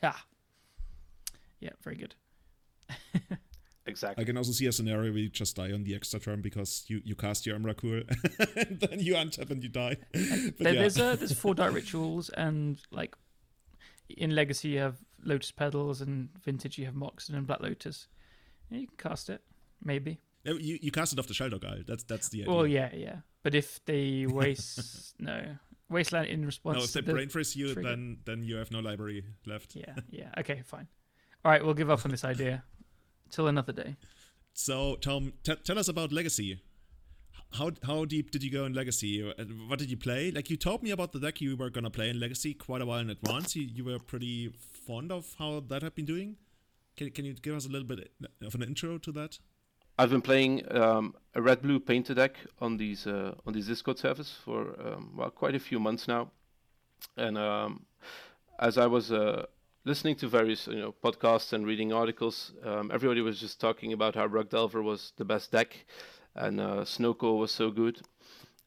Yeah. Yeah, very good. exactly. I can also see a scenario where you just die on the extra turn because you, you cast your Emrakul and then you untap and you die. But There, yeah. There's uh, there's four dark rituals and like in Legacy you have Lotus Petals and Vintage you have Moxen and Black Lotus. Yeah, you can cast it, maybe. No, you, you cast it off the Shelldock Isle. That's that's the idea. Well, yeah, yeah. But if they waste no wasteland in response No, if to they the brain freeze you, trigger. then then you have no library left. yeah, yeah. Okay, fine. All right, we'll give up on this idea till another day. So, Tom, t- tell us about Legacy. How how deep did you go in Legacy? What did you play? Like you told me about the deck you were gonna play in Legacy quite a while in advance. You, you were pretty fond of how that had been doing. Can can you give us a little bit of an intro to that? I've been playing um, a red blue painter deck on these uh, on these Discord servers for um, well quite a few months now, and um, as I was uh, listening to various you know podcasts and reading articles, um, everybody was just talking about how Rug Delver was the best deck, and uh, was so good,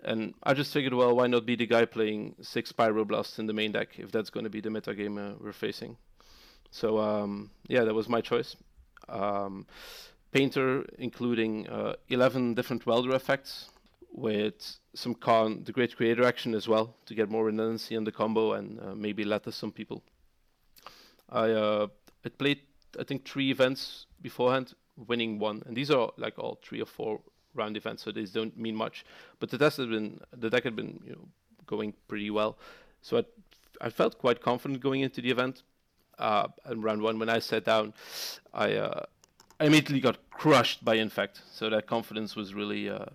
and I just figured, well, why not be the guy playing six Pyroblasts in the main deck if that's going to be the meta game uh, we're facing. So um, yeah, that was my choice. Um, painter, including uh, 11 different welder effects with some Karn the great creator action as well to get more redundancy in the combo and uh, maybe lattice some people. I uh, I played I think three events beforehand, winning one, and these are like all three or four round events, so these don't mean much. But the test had been the deck had been you know going pretty well, so I I felt quite confident going into the event. Uh, and round one, when I sat down, I uh, I immediately got crushed by Infect. So that confidence was really, uh,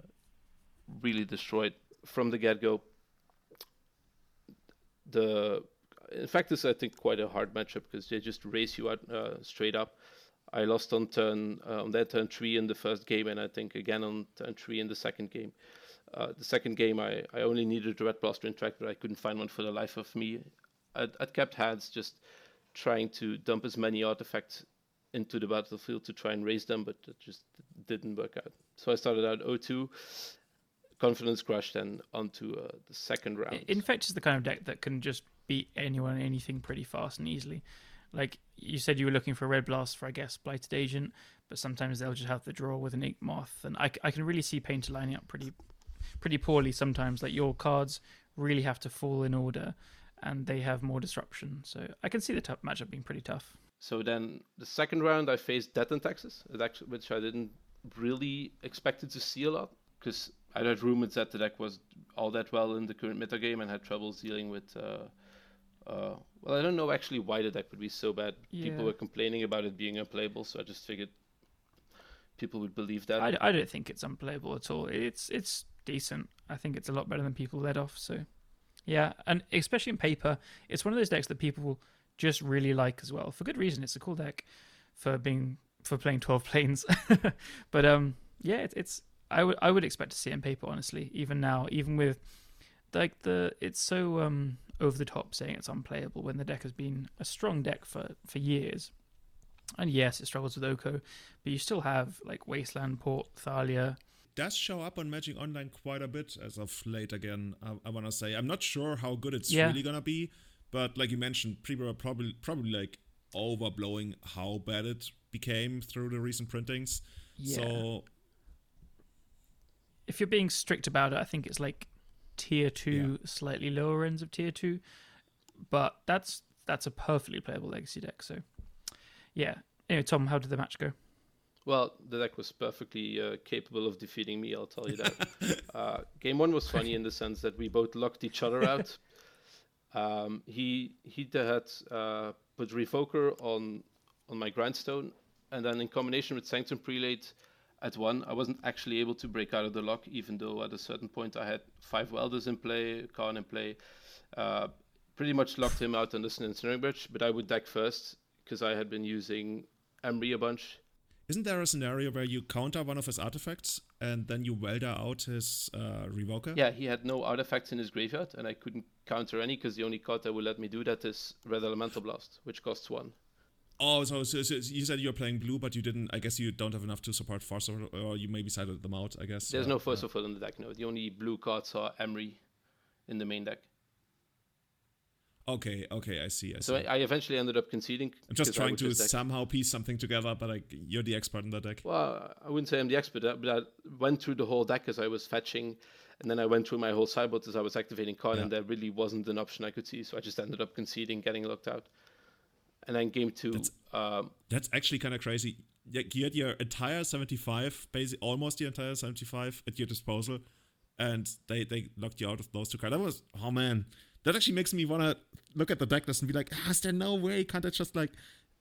really destroyed from the get go. The Infect is, I think, quite a hard matchup because they just race you out uh, straight up. I lost on turn uh, on that turn three in the first game, and I think again on turn three in the second game. Uh, the second game, I, I only needed a Red Blaster interact, but I couldn't find one for the life of me. I'd, I'd kept hands just trying to dump as many artifacts into the battlefield to try and raise them, but it just didn't work out. So I started out 0-2, confidence crushed, and onto uh, the second round. Infect is the kind of deck that can just beat anyone anything pretty fast and easily. Like you said, you were looking for a red blast for, I guess, blighted agent, but sometimes they'll just have the draw with an ink moth, and I, I can really see painter lining up pretty, pretty poorly sometimes. Like your cards really have to fall in order, and they have more disruption. So I can see the tough matchup being pretty tough. So then the second round, I faced Death and Taxes, which I didn't really expected to see a lot because I had rumors that the deck was all that well in the current meta game and had troubles dealing with. Uh, uh, well, I don't know actually why the deck would be so bad. Yeah. People were complaining about it being unplayable, so I just figured people would believe that. I, I don't think it's unplayable at all. It's it's decent. I think it's a lot better than people let off. So, yeah, and especially in paper, it's one of those decks that people just really like as well for good reason. It's a cool deck for being for playing twelve planes. but um, yeah, it, it's I would I would expect to see it in paper honestly. Even now, even with like the it's so um over the top saying it's unplayable when the deck has been a strong deck for, for years. And yes, it struggles with Oko, but you still have like Wasteland, Port, Thalia. Does show up on Magic Online quite a bit as of late again, I, I want to say. I'm not sure how good it's yeah. really going to be, but like you mentioned, people are probably, probably like overblowing how bad it became through the recent printings. Yeah. So. If you're being strict about it, I think it's like tier two, yeah. slightly lower ends of tier two, but that's that's a perfectly playable legacy deck. So, yeah. Anyway, Tom, how did the match go? Well, the deck was perfectly uh, capable of defeating me. I'll tell you that. uh, game one was funny in the sense that we both locked each other out. Um, he he had uh, put Revoker on on my grindstone, and then in combination with Sanctum Prelate, at one, I wasn't actually able to break out of the lock, even though at a certain point I had five welders in play, Karn in play. Uh, pretty much locked him out on the Ensnaring Bridge, but I would deck first because I had been using Emry a bunch. Isn't there a scenario where you counter one of his artifacts and then you welder out his uh, Revoker? Yeah, he had no artifacts in his graveyard, and I couldn't counter any because the only card that would let me do that is Red Elemental Blast, which costs one. Oh, so, so, so, you said you're playing blue, but you didn't. I guess you don't have enough to support Force, or, or you maybe sided them out. I guess there's uh, no Force uh, in the deck. No, the only blue cards are Emry in the main deck. Okay, okay, I see. I so see. I, I eventually ended up conceding. I'm just trying to somehow piece something together, but like you're the expert in that deck. Well, I wouldn't say I'm the expert, but I went through the whole deck as I was fetching, and then I went through my whole sideboard as I was activating card, yeah. and there really wasn't an option I could see, so I just ended up conceding, getting locked out and then game two. That's, um, that's actually kind of crazy. You had your entire 75, basically almost the entire 75 at your disposal, and they, they knocked you out of those two cards. That was, oh man, that actually makes me want to look at the deck list and be like, ah, is there no way? Can't I just like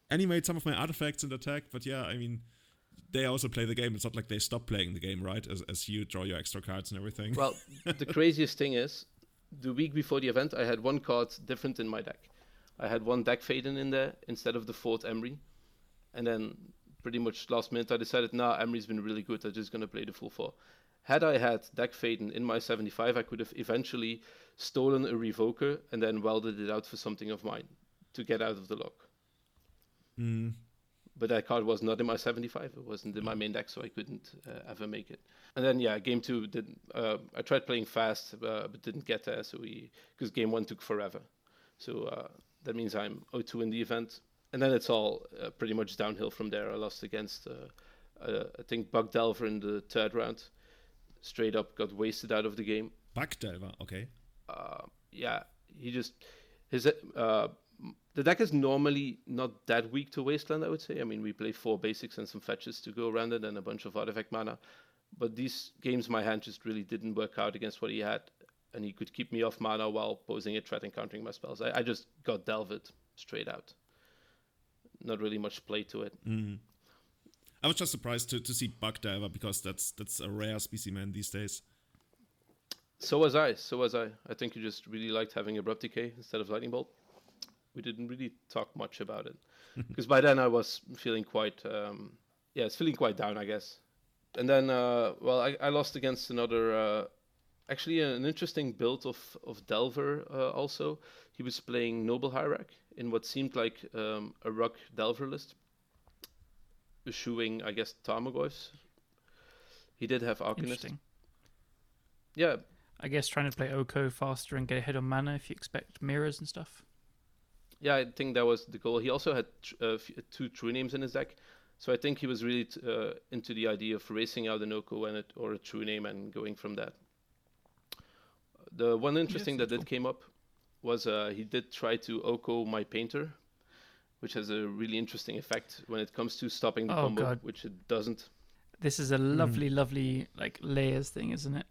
animate some of my artifacts the attack? But yeah, I mean, they also play the game. It's not like they stop playing the game, right? As, as you draw your extra cards and everything. Well, the craziest thing is, the week before the event, I had one card different in my deck. I had one Dack Fayden in there instead of the fourth Emry, And then pretty much last minute I decided, nah, Emry's been really good. I'm just going to play the full four. Had I had Dack Fayden in my 75, I could have eventually stolen a Revoker and then welded it out for something of mine to get out of the lock. Mm. But that card was not in my 75. It wasn't in my main deck, so I couldn't uh, ever make it. And then yeah, game two did. Uh, I tried playing fast, uh, but didn't get there. So we because game one took forever. So uh, that means I'm 0-2 in the event, and then it's all uh, pretty much downhill from there. I lost against uh, uh, I think Bug Delver in the third round. Straight up got wasted out of the game. Bug Delver, okay. Uh, yeah, he just his uh, the deck is normally not that weak to Wasteland. I would say. I mean, we play four basics and some fetches to go around it, and a bunch of artifact mana. But these games, my hand just really didn't work out against what he had and he could keep me off mana while posing a threat and countering my spells. I, I just got Delved straight out. Not really much play to it. Mm. I was just surprised to, to see Bug Diver because that's that's a rare specimen these days. So was I. So was I. I think you just really liked having Abrupt Decay instead of Lightning Bolt. We didn't really talk much about it because by then I was feeling quite, um, yeah, it's feeling quite down, I guess. And then, uh, well, I, I lost against another, uh, actually an interesting build of of Delver. Uh, also, he was playing Noble Hierarch in what seemed like um, a Rock Delver list, eschewing, I guess, Tarmogoyfs. He did have Arcanist. Interesting. Yeah, I guess trying to play Oko faster and get ahead on mana if you expect mirrors and stuff. Yeah, I think that was the goal. He also had uh, two true names in his deck, so I think he was really t- uh, into the idea of racing out an Oko and it, or a true name and going from that. The one interesting that that's did came up was uh, he did try to Oko my painter, which has a really interesting effect when it comes to stopping the Oh, combo, God. which it doesn't. This is a lovely, lovely like layers thing, isn't it?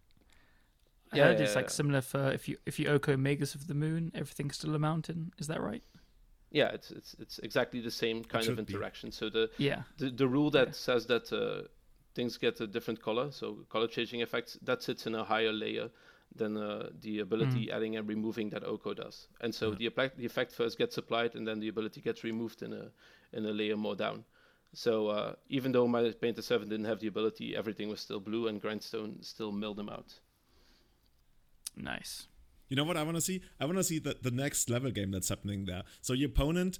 I Yeah, heard it's yeah, like yeah. similar for if you if you Oko Magus of the Moon, everything's still a mountain. Is that right? Yeah, it's it's it's exactly the same kind of should be. interaction. So the Yeah. the, the rule that Yeah. says that uh, things get a different color, so color changing effects, that sits in a higher layer than uh, the ability adding and removing that Oko does. And so Yeah. the effect the effect first gets applied, and then the ability gets removed in a in a layer more down. So uh, even though my Painter's Servant didn't have the ability, everything was still blue, and Grindstone still milled them out. Nice. You know what I want to see? I want to see the, the next level game that's happening there. So your opponent,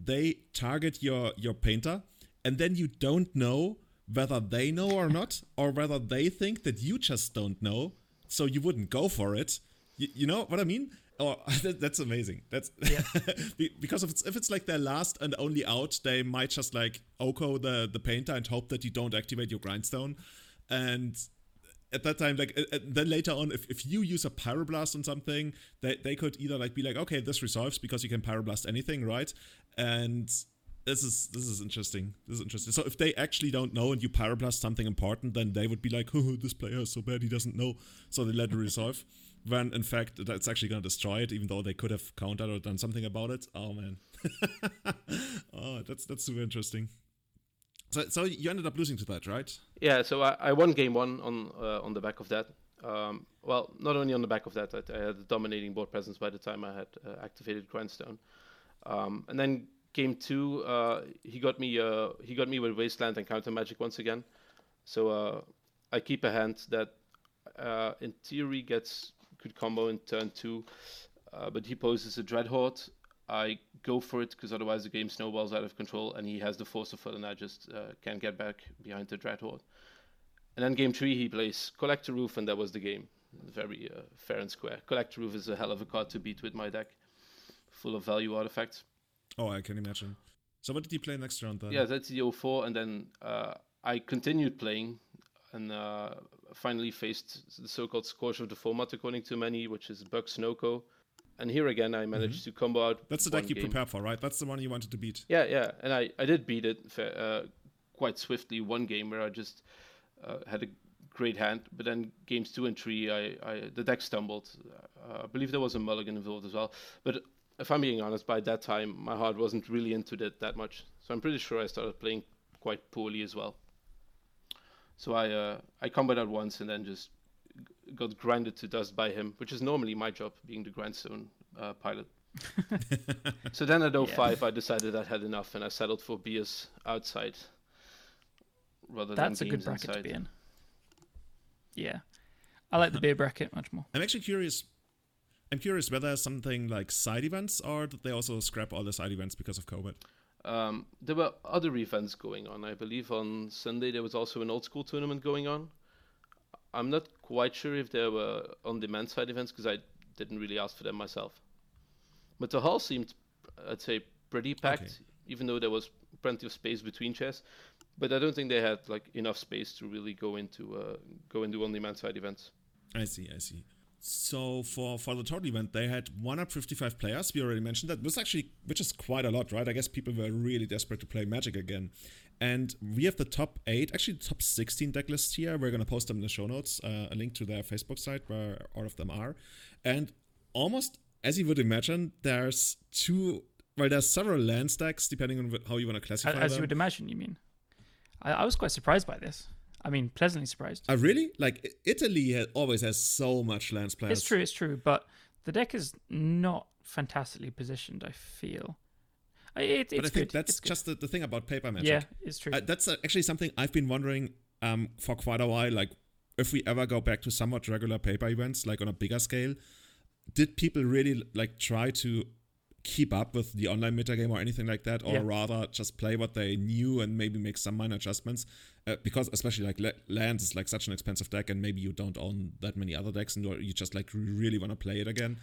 they target your your painter, and then you don't know whether they know or not, or whether they think that you just don't know, so you wouldn't go for it. You, you know what I mean? Oh, that, that's amazing. That's Be- because if it's if it's like their last and only out, they might just like Oko the the painter and hope that you don't activate your grindstone, and at that time, like, uh, then later on, if, if you use a pyroblast on something, they, they could either like be like, okay, this resolves because you can pyroblast anything, right? And this is this is interesting. This is interesting. So if they actually don't know and you pyroblast something important, then they would be like, oh, this player is so bad he doesn't know, so they let it resolve. when in fact that's actually gonna destroy it, even though they could have countered or done something about it. Oh man, oh that's that's super interesting. So so you ended up losing to that, right? Yeah, so I, I won game one on uh, on the back of that. Um, well, not only on the back of that, I, I had a dominating board presence by the time I had uh, activated Grindstone. Um, and then game two, uh, he got me uh, he got me with Wasteland and Counter Magic once again. So uh, I keep a hand that uh, in theory gets good combo in turn two, uh, but he poses a Dreadhorde. I go for it because otherwise the game snowballs out of control, and he has the Force of Will, and I just uh, can't get back behind the Dreadhorde. And then game three, he plays Collector Ouphe, and that was the game. Very fair and square. Collector Ouphe is a hell of a card to beat with my deck, full of value artifacts. Oh, I can imagine. So what did you play next round then? Yeah, that's the 04, and then uh, I continued playing and uh, finally faced the so-called Scourge of the Format, according to many, which is Bug Snowco. And here again, I managed to combo out. Mm-hmm. That's the deck you game. prepared for, right? That's the one you wanted to beat. Yeah, yeah, and I, I did beat it uh, quite swiftly. One game where I just uh, had a great hand, but then games two and three, I, I the deck stumbled. Uh, I believe there was a mulligan involved as well. But if I'm being honest, by that time my heart wasn't really into it that much. So I'm pretty sure I started playing quite poorly as well. So I uh, I comboed out once and then just g- got grinded to dust by him, which is normally my job, being the grindstone uh, pilot. so then at 05, I decided I had enough and I settled for beers outside rather than That's a good bracket inside. to be in. Yeah. I like the beer bracket much more. I'm actually curious. I'm curious whether something like side events or did they also scrap all the side events because of COVID? Um, there were other events going on. I believe on Sunday there was also an old school tournament going on. I'm not quite sure if there were on demand side events because I didn't really ask for them myself. But the hall seemed, I'd say, pretty packed, Okay. even though there was plenty of space between chairs. But I don't think they had like enough space to really go into uh, go into on demand side events. I see, I see. So for for the total event, they had 155 players. We already mentioned that. was actually, which is quite a lot, right? I guess people were really desperate to play Magic again. And we have the top eight, actually the top 16 deck lists here. We're gonna post them in the show notes. Uh, a link to their Facebook site where all of them are. And almost as you would imagine, there's two. Well, there's several land stacks depending on how you want to classify As them. you would imagine, you mean? I, I was quite surprised by this. I mean, pleasantly surprised. I really like Italy ha- always has so much lands players. It's true, it's true, but the deck is not fantastically positioned. I feel. I- It, it's But I think good. that's just the, the thing about paper magic. yeah, it's true. Uh, that's uh, actually something I've been wondering um, for quite a while. Like, if we ever go back to somewhat regular paper events, like on a bigger scale, did people really like try to keep up with the online metagame or anything like that, or Yeah. rather just play what they knew and maybe make some minor adjustments? Uh, because especially like la- lands is like such an expensive deck, and maybe you don't own that many other decks, and you just like really want to play it again.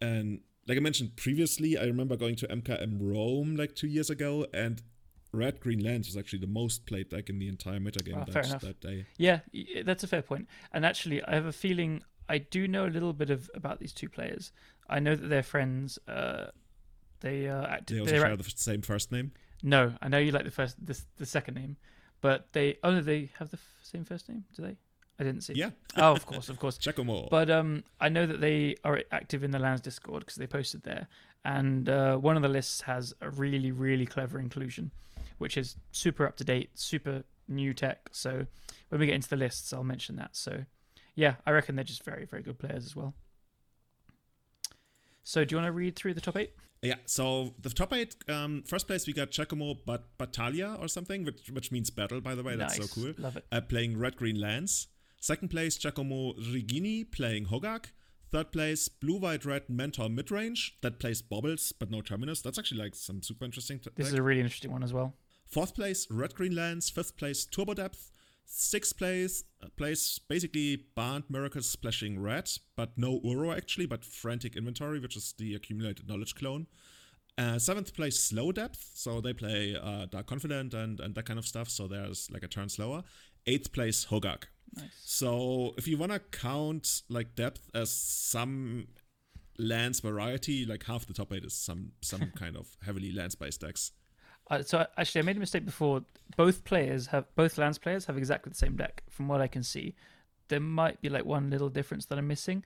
And like I mentioned previously, I remember going to MKM Rome like two years ago, and Red Green Lands was actually the most played deck in the entire metagame fair that, that day. Yeah, that's a fair point. And actually, I have a feeling I do know a little bit of about these two players. I know that they're friends. Uh, they uh, They also share the same first name. no, I know you like the first, the, the second name, but they oh no, they have the f- same first name. Do they? I didn't see. Yeah, Oh, of course, of course. Check them all. But um, I know that they are active in the Lands Discord because they posted there, and uh, one of the lists has a really, really clever inclusion, which is super up to date, super new tech. So when we get into the lists, I'll mention that. So yeah, I reckon they're just very, very good players as well. So do you want to read through the top eight? Yeah, so the top eight, um, first place we got Giacomo but Battaglia or something, which, which means battle, by the way. That's nice, so cool. love it. uh, playing Red Green Lands. Second place, Giacomo Rigini playing Hogaak. Third place, Blue White Red Mentor Midrange that plays Bobbles but no Terminus. That's actually like some super interesting. T- This is a really interesting one as well. Fourth place, Red Green Lands. Fifth place, Turbo Depth. Sixth place, uh, place basically Bant Miracles splashing red, but no Uro actually, but Frantic Inventory, which is the accumulated knowledge clone. Uh, seventh place, Slow Depth, so they play uh, Dark Confidant and, and that kind of stuff, so there's like a turn slower. Eighth place, Hogaak. Nice. So if you want to count like depth as some lands variety, like half the top eight is some some kind of heavily lands based decks. So actually, I made a mistake before. Both players have both lands players have exactly the same deck, from what I can see. There might be like one little difference that I'm missing,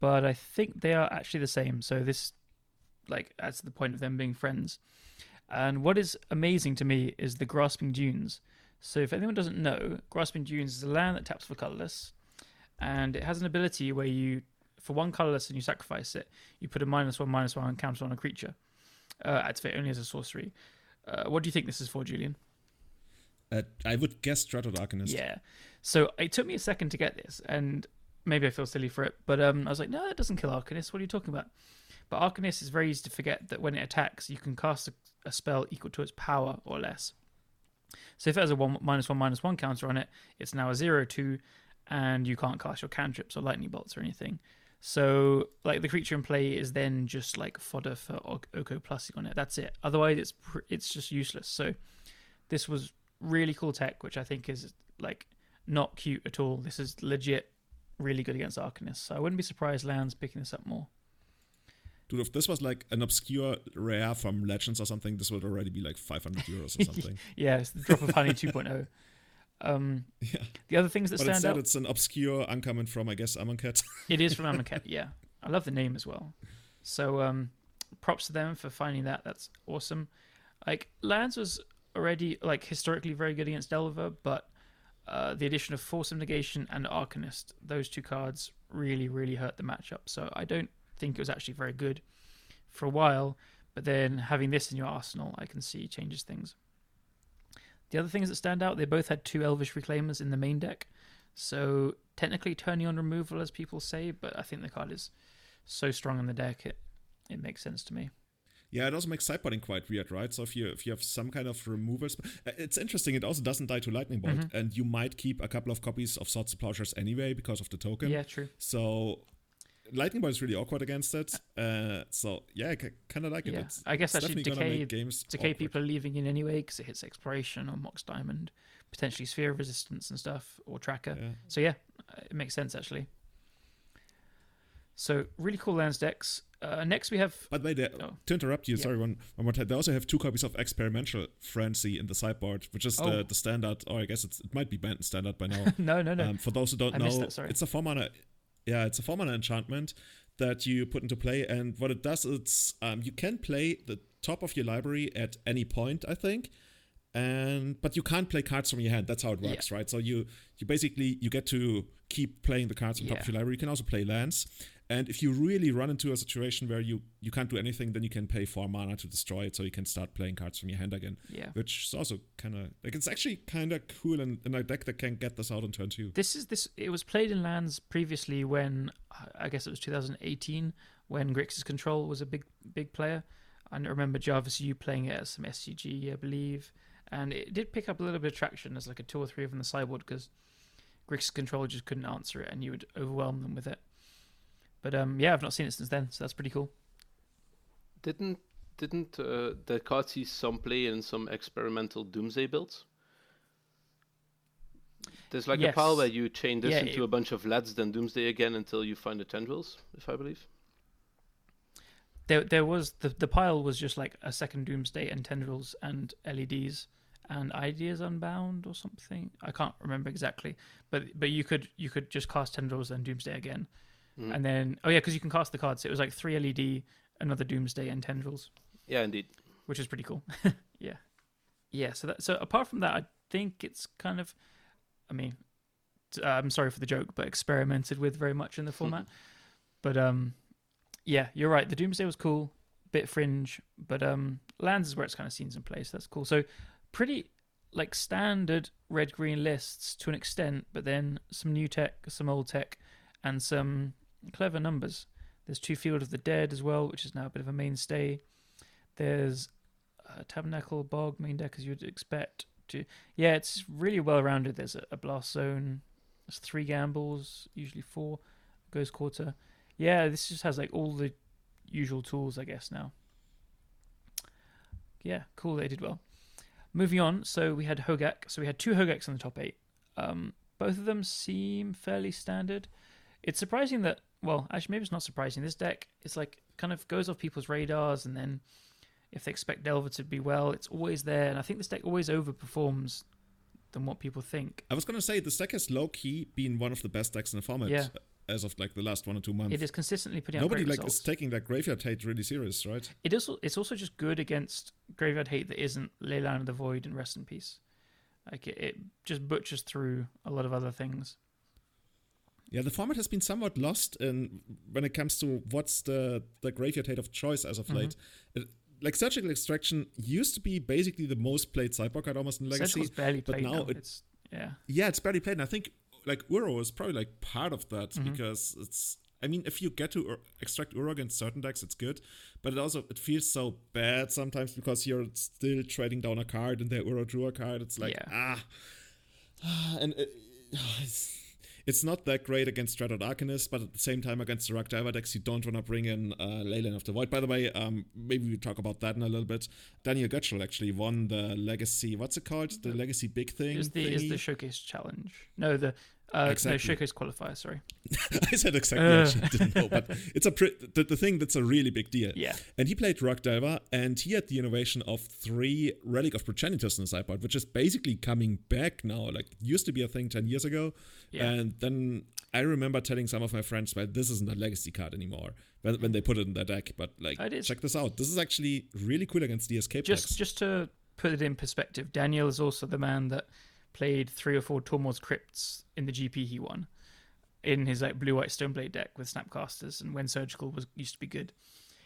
but I think they are actually the same. So this, like, adds to the point of them being friends. And what is amazing to me is the Grasping Dunes. So if anyone doesn't know, Grasping Dunes is a land that taps for colorless, and it has an ability where you, for one colorless and you sacrifice it, you put a minus one minus one counter on a creature. Uh, activate only as a sorcery. Uh, what do you think this is for, Julian? Uh, I would guess Strato Arcanist. Yeah. So it took me a second to get this, and maybe I feel silly for it, but um, I was like, no, that doesn't kill Arcanist. What are you talking about? But Arcanist is very easy to forget that when it attacks, you can cast a, a spell equal to its power or less. So if it has a one minus one minus one counter on it, it's now a zero two, and you can't cast your cantrips or lightning bolts or anything. So like the creature in play is then just like fodder for O- Oko plusing on it. That's it. Otherwise, it's pr- it's just useless. So this was really cool tech, which I think is like not cute at all. This is legit really good against Arcanist. So I wouldn't be surprised Lands picking this up more. Dude, if this was like an obscure rare from Legends or something, this would already be like 500 euros or something. Yeah, it's the drop of honey 2.0. Um, yeah. the other things that But stand out, it's an obscure uncommon from, I guess, Amonkhet. it is from Amonkhet. Yeah, I love the name as well. So um, props to them for finding that. That's awesome. Like Lands was already like historically very good against Delver, but uh, the addition of Force of Negation and Arcanist, those two cards really, really hurt the matchup. So I don't think it was actually very good for a while. But then having this in your arsenal, I can see changes things. The other things that stand out, they both had two Elvish Reclaimers in the main deck. So technically turning on removal, as people say, but I think the card is so strong in the deck, it, it makes sense to me. Yeah, it also makes sideboarding quite weird, right? So if you if you have some kind of removal, sp- uh, it's interesting. It also doesn't die to lightning bolt, Mhm. and you might keep a couple of copies of Swords to Plowshares anyway because of the token. Yeah, true. So lightning bolt is really awkward against it. Uh, so yeah, I kind of like it. Yeah, It's, I guess it's actually decay games decay awkward. people are leaving in anyway because it hits expiration or Mox Diamond, potentially Sphere of Resistance and stuff or Tracker. Yeah. So yeah, uh, it makes sense actually. So really cool lands decks. Uh, next we have By the way, they, Oh. to interrupt you, Yeah. sorry, one, one more time. They also have two copies of Experimental Frenzy in the sideboard, which is Oh. the, the standard, or I guess it's, it might be banned standard by now. no no no Um, for those who don't I know, that, sorry. it's a four mana. Yeah, it's a four mana enchantment that you put into play, and what it does, it's um, you can play the top of your library at any point, I think, and but you can't play cards from your hand. That's how it works, yeah. right? So you you basically you get to keep playing the cards on yeah. top of your library. You can also play lands, and if you really run into a situation where you you can't do anything, then you can pay four mana to destroy it, so you can start playing cards from your hand again. Yeah, which is also kind of like it's actually kind of cool in, in a deck that can get this out on turn two. This is this. It was played in lands previously when I guess it was 2018 when Grixis Control was a big big player. I remember Jarvis Yu playing it as some SCG, I believe, and it did pick up a little bit of traction as like a two or three of them on the sideboard because Grixis Control just couldn't answer it, and you would overwhelm them with it. But um, yeah, I've not seen it since then, so that's pretty cool. Didn't didn't uh, the card see some play in some experimental Doomsday builds? There's like yes. a pile where you chain this yeah, into it... a bunch of LEDs, then Doomsday again until you find the tendrils, if I believe. There, there was the the pile was just like a second Doomsday and tendrils and LEDs and Ideas Unbound or something. I can't remember exactly, but but you could you could just cast tendrils and Doomsday again, mm. and then oh yeah, because you can cast the cards. So it was like three LED, another Doomsday, and tendrils. Yeah, indeed. Which is pretty cool. yeah, yeah. So that so apart from that, I think it's kind of, I mean, uh, I'm sorry for the joke, but experimented with very much in the format. but um, yeah, you're right. The Doomsday was cool, bit fringe, but um, lands is where it's kind of seen some place. That's cool. So pretty like standard red green lists to an extent, but then some new tech, some old tech, and some clever numbers. There's two Field of the Dead as well, which is now a bit of a mainstay. There's a Tabernacle Bog main deck, as you'd expect. To yeah, it's really well rounded. There's a, a Blast Zone. There's three gambles, usually four. Ghost Quarter. Yeah, this just has like all the usual tools, I guess now. Yeah, cool. They did well. Moving on, so we had Hogaak. So we had two Hogaaks in the top eight. Um, both of them seem fairly standard. It's surprising that, well, actually, maybe it's not surprising. This deck is like kind of goes off people's radars, and then if they expect Delver to be well, it's always there. And I think this deck always overperforms than what people think. I was going to say, this deck has low key been one of the best decks in the format. Yeah as of like the last one or two months. It is consistently putting Nobody like results. is taking that graveyard hate really serious, right? It is. It's also just good against graveyard hate that isn't Leyline of the Void and Rest in Peace. Like it, it just butchers through a lot of other things. Yeah, the format has been somewhat lost in when it comes to what's the the graveyard hate of choice as of mm-hmm. late. It, like surgical extraction used to be basically the most played sideboard card almost in legacy. Surgical's barely played but now, now. It, it's yeah. Yeah, it's barely played. And I think like Uro is probably like part of that mm-hmm. because it's I mean, if you get to ur- extract Uro against certain decks, it's good, but it also it feels so bad sometimes because you're still trading down a card and their Uro drew a card. It's like yeah. ah, and it, it's, it's not that great against Dreadhorde Arcanist, but at the same time against the Rug Driver decks, you don't want to bring in uh, Leyline of the Void. By the way, um, maybe we talk about that in a little bit. Daniel Götzschel actually won the Legacy. What's it called? The Legacy Big Thing. Is the is the Showcase Challenge? No, the uh, exactly. No, showcase qualifier. Sorry, I said exactly. Uh. I didn't know, but it's a pre- the, the thing that's a really big deal. Yeah. And he played Rug Driver, and he had the innovation of three Relic of Progenitus in the sideboard, which is basically coming back now. Like used to be a thing ten years ago, yeah. and then I remember telling some of my friends, "Well, this isn't a legacy card anymore." When, when they put it in their deck, but like, check this out. This is actually really cool against the escape just, decks. Just to put it in perspective, Daniel is also the man that played three or four Tormod's Crypts in the GP he won in his like blue white Stoneblade deck with Snapcasters and when Surgical was used to be good.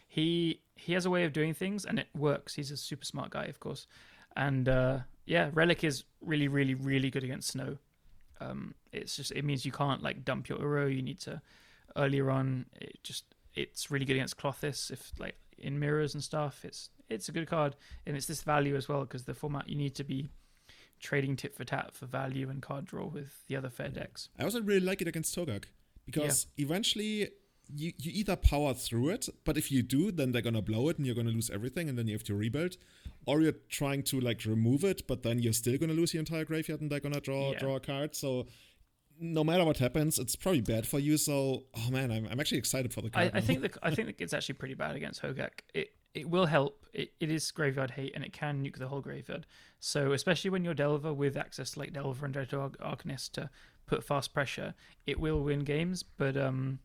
He he has a way of doing things and it works. He's a super smart guy, of course. And uh, yeah, Relic is really, really, really good against snow. Um, it's just it means you can't like dump your Uro. You need to earlier on. It just it's really good against Klothys if like in mirrors and stuff. It's it's a good card and it's this value as well because the format you need to be trading tit for tat for value and card draw with the other fair decks. I also really like it against Hogaak because yeah. eventually you, you either power through it, but if you do, then they're gonna blow it and you're gonna lose everything and then you have to rebuild. Or you're trying to like remove it, but then you're still gonna lose your entire graveyard and they're gonna draw yeah. draw a card. So no matter what happens, it's probably bad for you. So, oh man, I'm, I'm actually excited for the card. I, I think the, I think it's actually pretty bad against Hogaak. It it will help. It, it is graveyard hate and it can nuke the whole graveyard. So especially when you're Delver with access to like Delver and Dreadhorde Arcanist to put fast pressure, it will win games. But um,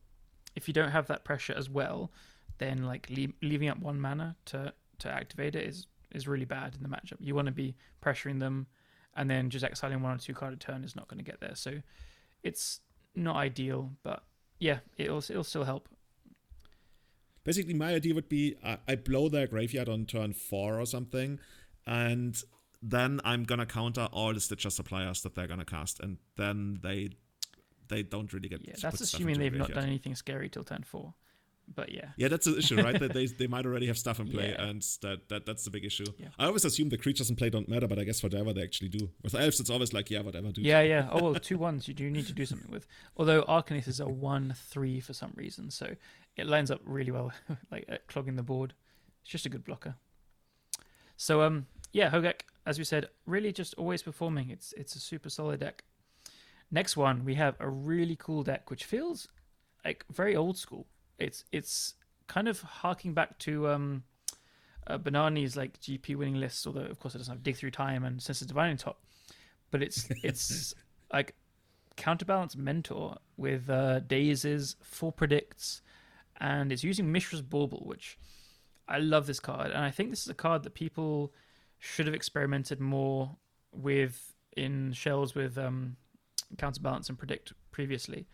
if you don't have that pressure as well, then like leaving up one mana to to activate it is is really bad in the matchup. You want to be pressuring them, and then just exiling one or two card a turn is not going to get there. So it's not ideal, but yeah, it'll it'll still help. Basically, my idea would be I, I blow their graveyard on turn four or something, and then I'm gonna counter all the Stitcher's Suppliers that they're gonna cast, and then they they don't really get. Yeah, that's assuming they've not done anything scary till turn four. But yeah, Yeah, that's the issue, right? that they they might already have stuff in play, Yeah. and that, that that's the big issue. Yeah. I always assume the creatures in play don't matter, but I guess for whatever they actually do. With elves, it's always like, yeah, whatever, dude. yeah, yeah. Oh well, two ones you do need to do something with. Although Arcanist is a one three for some reason, so it lines up really well, like at clogging the board. It's just a good blocker. So um, yeah, Hogaak, as we said, really just always performing. It's it's a super solid deck. Next one, we have a really cool deck which feels like very old school. It's it's kind of harking back to um, uh, Banani's like GP winning lists, although of course it doesn't have dig through time and Sensei's Divining Top. But it's it's like counterbalance mentor with uh, dazes, full predicts, and it's using Mishra's Bauble, which I love this card, and I think this is a card that people should have experimented more with in shells with um, counterbalance and predict previously.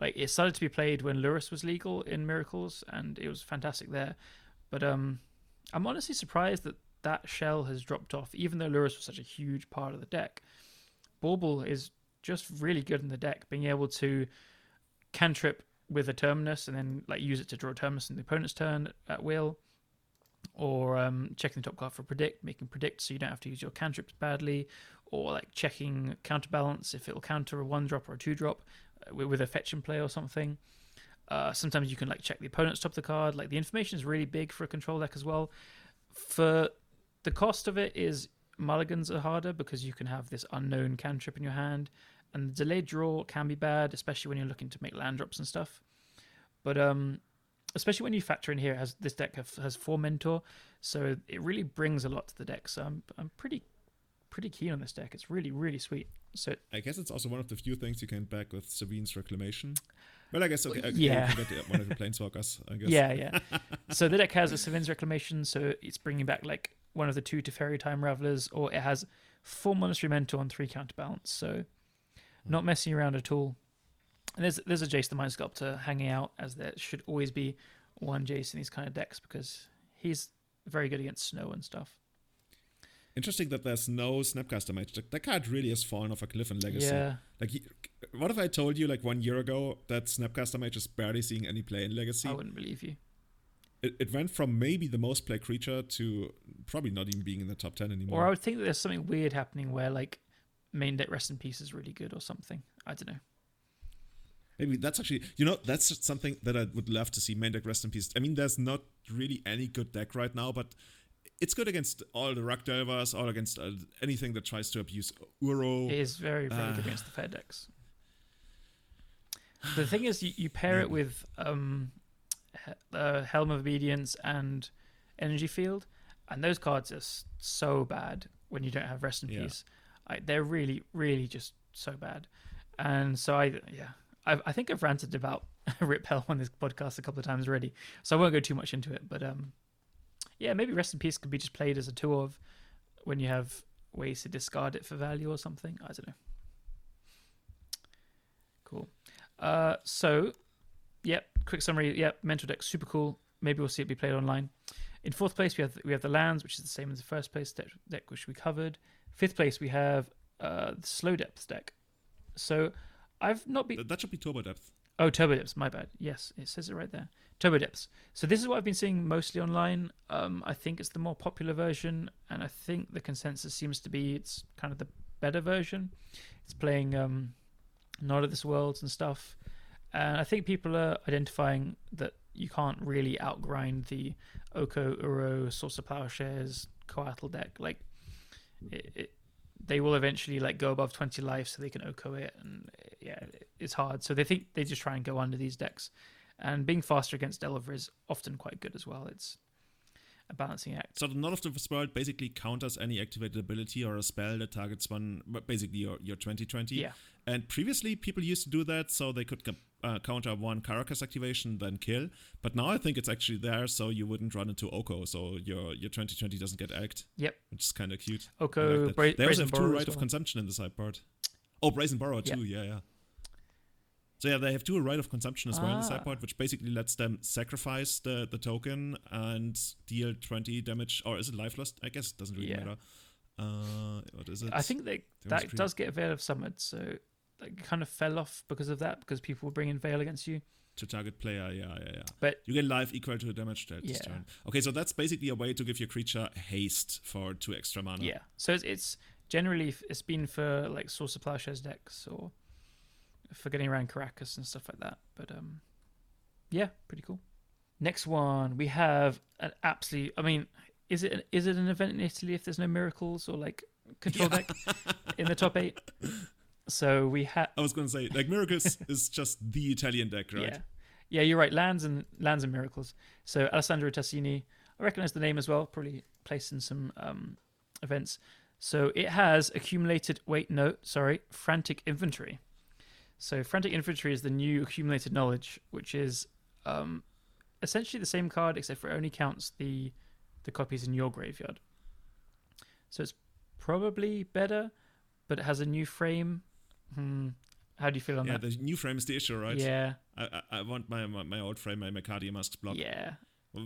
Like it started to be played when Lurrus was legal in Miracles, and it was fantastic there. But um, I'm honestly surprised that that shell has dropped off, even though Lurrus was such a huge part of the deck. Bauble is just really good in the deck, being able to cantrip with a terminus and then like use it to draw a terminus in the opponent's turn at will, or um, checking the top card for predict, making predict so you don't have to use your cantrips badly, or like checking counterbalance if it'll counter a one drop or a two drop with, a fetch and play or something. Uh, sometimes you can like check the opponent's top of the card. Like the information is really big for a control deck as well. For the cost of it is mulligans are harder because you can have this unknown cantrip in your hand, and the delayed draw can be bad, especially when you're looking to make land drops and stuff. But um, especially when you factor in here, has this deck has four mentor, so it really brings a lot to the deck. So I'm I'm pretty pretty keen on this deck. It's really really sweet. So I guess it's also one of the few things you can back with Sevinne's Reclamation. Well, I guess okay, okay Yeah. you can one of the Planeswalkers. I guess. Yeah, yeah. so the deck has a Sevinne's Reclamation, so it's bringing back like one of the two Teferi Time Ravelers, or it has four Monastery Mentor and three Counterbalance, so hmm. not messing around at all. And there's there's a Jace the Mind Sculptor hanging out, as there should always be one Jace in these kind of decks because he's very good against snow and stuff. Interesting that there's no Snapcaster Mage. That, that card really has fallen off a cliff in Legacy. Yeah, Like, what if I told you like one year ago that Snapcaster Mage is barely seeing any play in Legacy? I wouldn't believe you. It, it went from maybe the most played creature to probably not even being in the top ten anymore. Or I would think that there's something weird happening where like main deck Rest in Peace is really good or something. I don't know. Maybe that's actually, you know, that's just something that I would love to see. Main deck rest in peace. I mean, there's not really any good deck right now, but it's good against all the Rock Delvers, all against uh, anything that tries to abuse Uro. It is very, very good Ah. against the fair decks. The thing is, you, you pair it with um, uh, Helm of Obedience and Energy Field, and those cards are so bad when you don't have Rest in Yeah. Peace. I, they're really, really just so bad. And so I, yeah, I, I think I've ranted about Rip Hell on this podcast a couple of times already, so I won't go too much into it. But um, yeah, maybe Rest in Peace could be just played as a two of when you have ways to discard it for value or something. I don't know. Cool. Uh, so, yep. Quick summary. Yep. Mental deck super cool. Maybe we'll see it be played online. In fourth place, we have we have the lands, which is the same as the first place deck, deck which we covered. Fifth place, we have uh, the slow depth deck. So, I've not been Th- that should be Turbo Depth. Oh, Turbo Depths, my bad. Yes, it says it right there. Turbo Depths. So this is what I've been seeing mostly online. Um, I think it's the more popular version, and I think the consensus seems to be it's kind of the better version. It's playing um, Not of This Worlds and stuff, and I think people are identifying that you can't really outgrind the Oko, Uro, Swords of Plowshares, Coatl deck. Like, it, it, they will eventually like go above 20 life so they can oko it and yeah it's hard. So they think they just try and go under these decks. And being faster against Delver is often quite good as well. It's a balancing act. So the Not of the World basically counters any activated ability or a spell that targets one, basically your, your 2020. Yeah. And previously people used to do that so they could uh, counter one Karakas activation, then kill. But now I think it's actually there so you wouldn't run into Oko, so your your 2020 doesn't get act. Yep. Which is kind of cute. Oko, like. Bra- they also have two Rite of well. consumption in the side part. Oh, Brazen Borrow too, yeah, yeah. So yeah, they have two Rite of consumption as well in the side Ah. part, which basically lets them sacrifice the, the token and deal 20 damage, or is it life lost? I guess it doesn't really Yeah. matter. Uh, what is it? I think they, that three. does get a Veil of Summer, so it kind of fell off because of that, because people were bringing Veil against you. to target player, yeah, yeah, yeah. But You get life equal to the damage dealt this Yeah. turn. Okay, so that's basically a way to give your creature haste for two extra mana. yeah, so it's, it's generally it's been for like Swords of Plowshares decks or for getting around Karakas and stuff like that. But um, yeah, pretty cool. Next one we have an absolute. I mean, is it an, is it an event in Italy if there's no miracles or like control deck in the top eight? So we have I was gonna say, like Miracles is just the Italian deck, right? Yeah, yeah, you're right. Lands and lands and miracles. So Alessandro Tassini, I recognize the name as well. Probably placed in some um, events. So it has accumulated. Wait, no, sorry, frantic inventory. So frantic inventory is the new accumulated knowledge, which is um, essentially the same card except for it only counts the the copies in your graveyard. So it's probably better, but it has a new frame. Hmm. How do you feel on Yeah, that? Yeah, the new frame is the issue, right? Yeah, I, I, I want my, my my old frame, my Mercadian Masques block. yeah.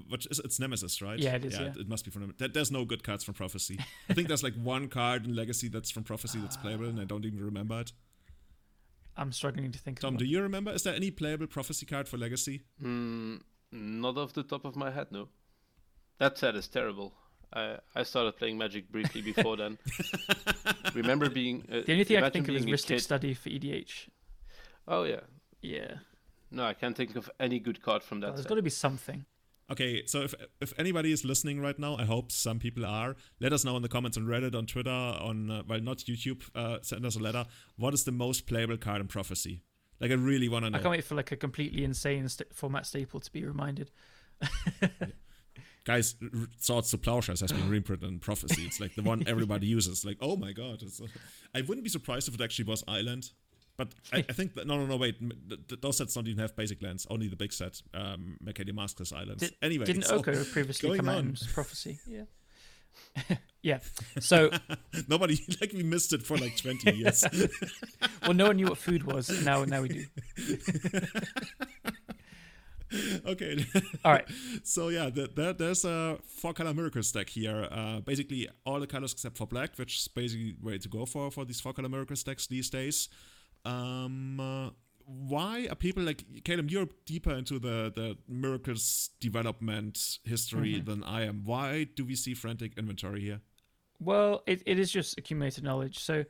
Which is it's Nemesis, right? Yeah, it is, yeah. It, it must be from Nemesis. There's no good cards from Prophecy. I think there's like one card in Legacy that's from Prophecy that's playable, and I don't even remember it. I'm struggling to think. Tom, of do you remember? Is there any playable Prophecy card for Legacy? Mm, not off the top of my head, no. That set is terrible. I I started playing Magic briefly before then. Remember being uh, The only thing I can think of is being a Rhystic Study for EDH. Oh yeah, Yeah, no, I can't think of any good card from that. There's got to be something. Okay, so if if anybody is listening right now, I hope some people are. Let us know in the comments on Reddit, on Twitter, on uh, well, not YouTube. Uh, send us a letter. What is the most playable card in Prophecy? Like, I really want to know. I can't wait for like a completely insane st- format staple to be reminded. Guys, R- R- Swords to Plowshares has been reprinted in Prophecy. It's like the one everybody uses. Like, oh my god! I wouldn't be surprised if it actually was Island. But I, I think that no, no, no. Wait, th- th- those sets don't even have basic lands. Only the big set, um, Mercadia Maskless Islands. Did- anyway, Didn't Oko previously come on. Prophecy? Yeah. yeah. So, nobody like we missed it for like twenty years. well, no one knew what food was. Now, now we do. okay. All right. So yeah, the, there, there's a four color miracle stack here. Uh, basically all the colors except for black, which is basically way to go for for these four color miracle stacks these days. Um, uh, why are people like Callum? You're deeper into the the miracles development history Mm-hmm. than I am. Why do we see frantic inventory here? Well, it, it is just accumulated knowledge. So,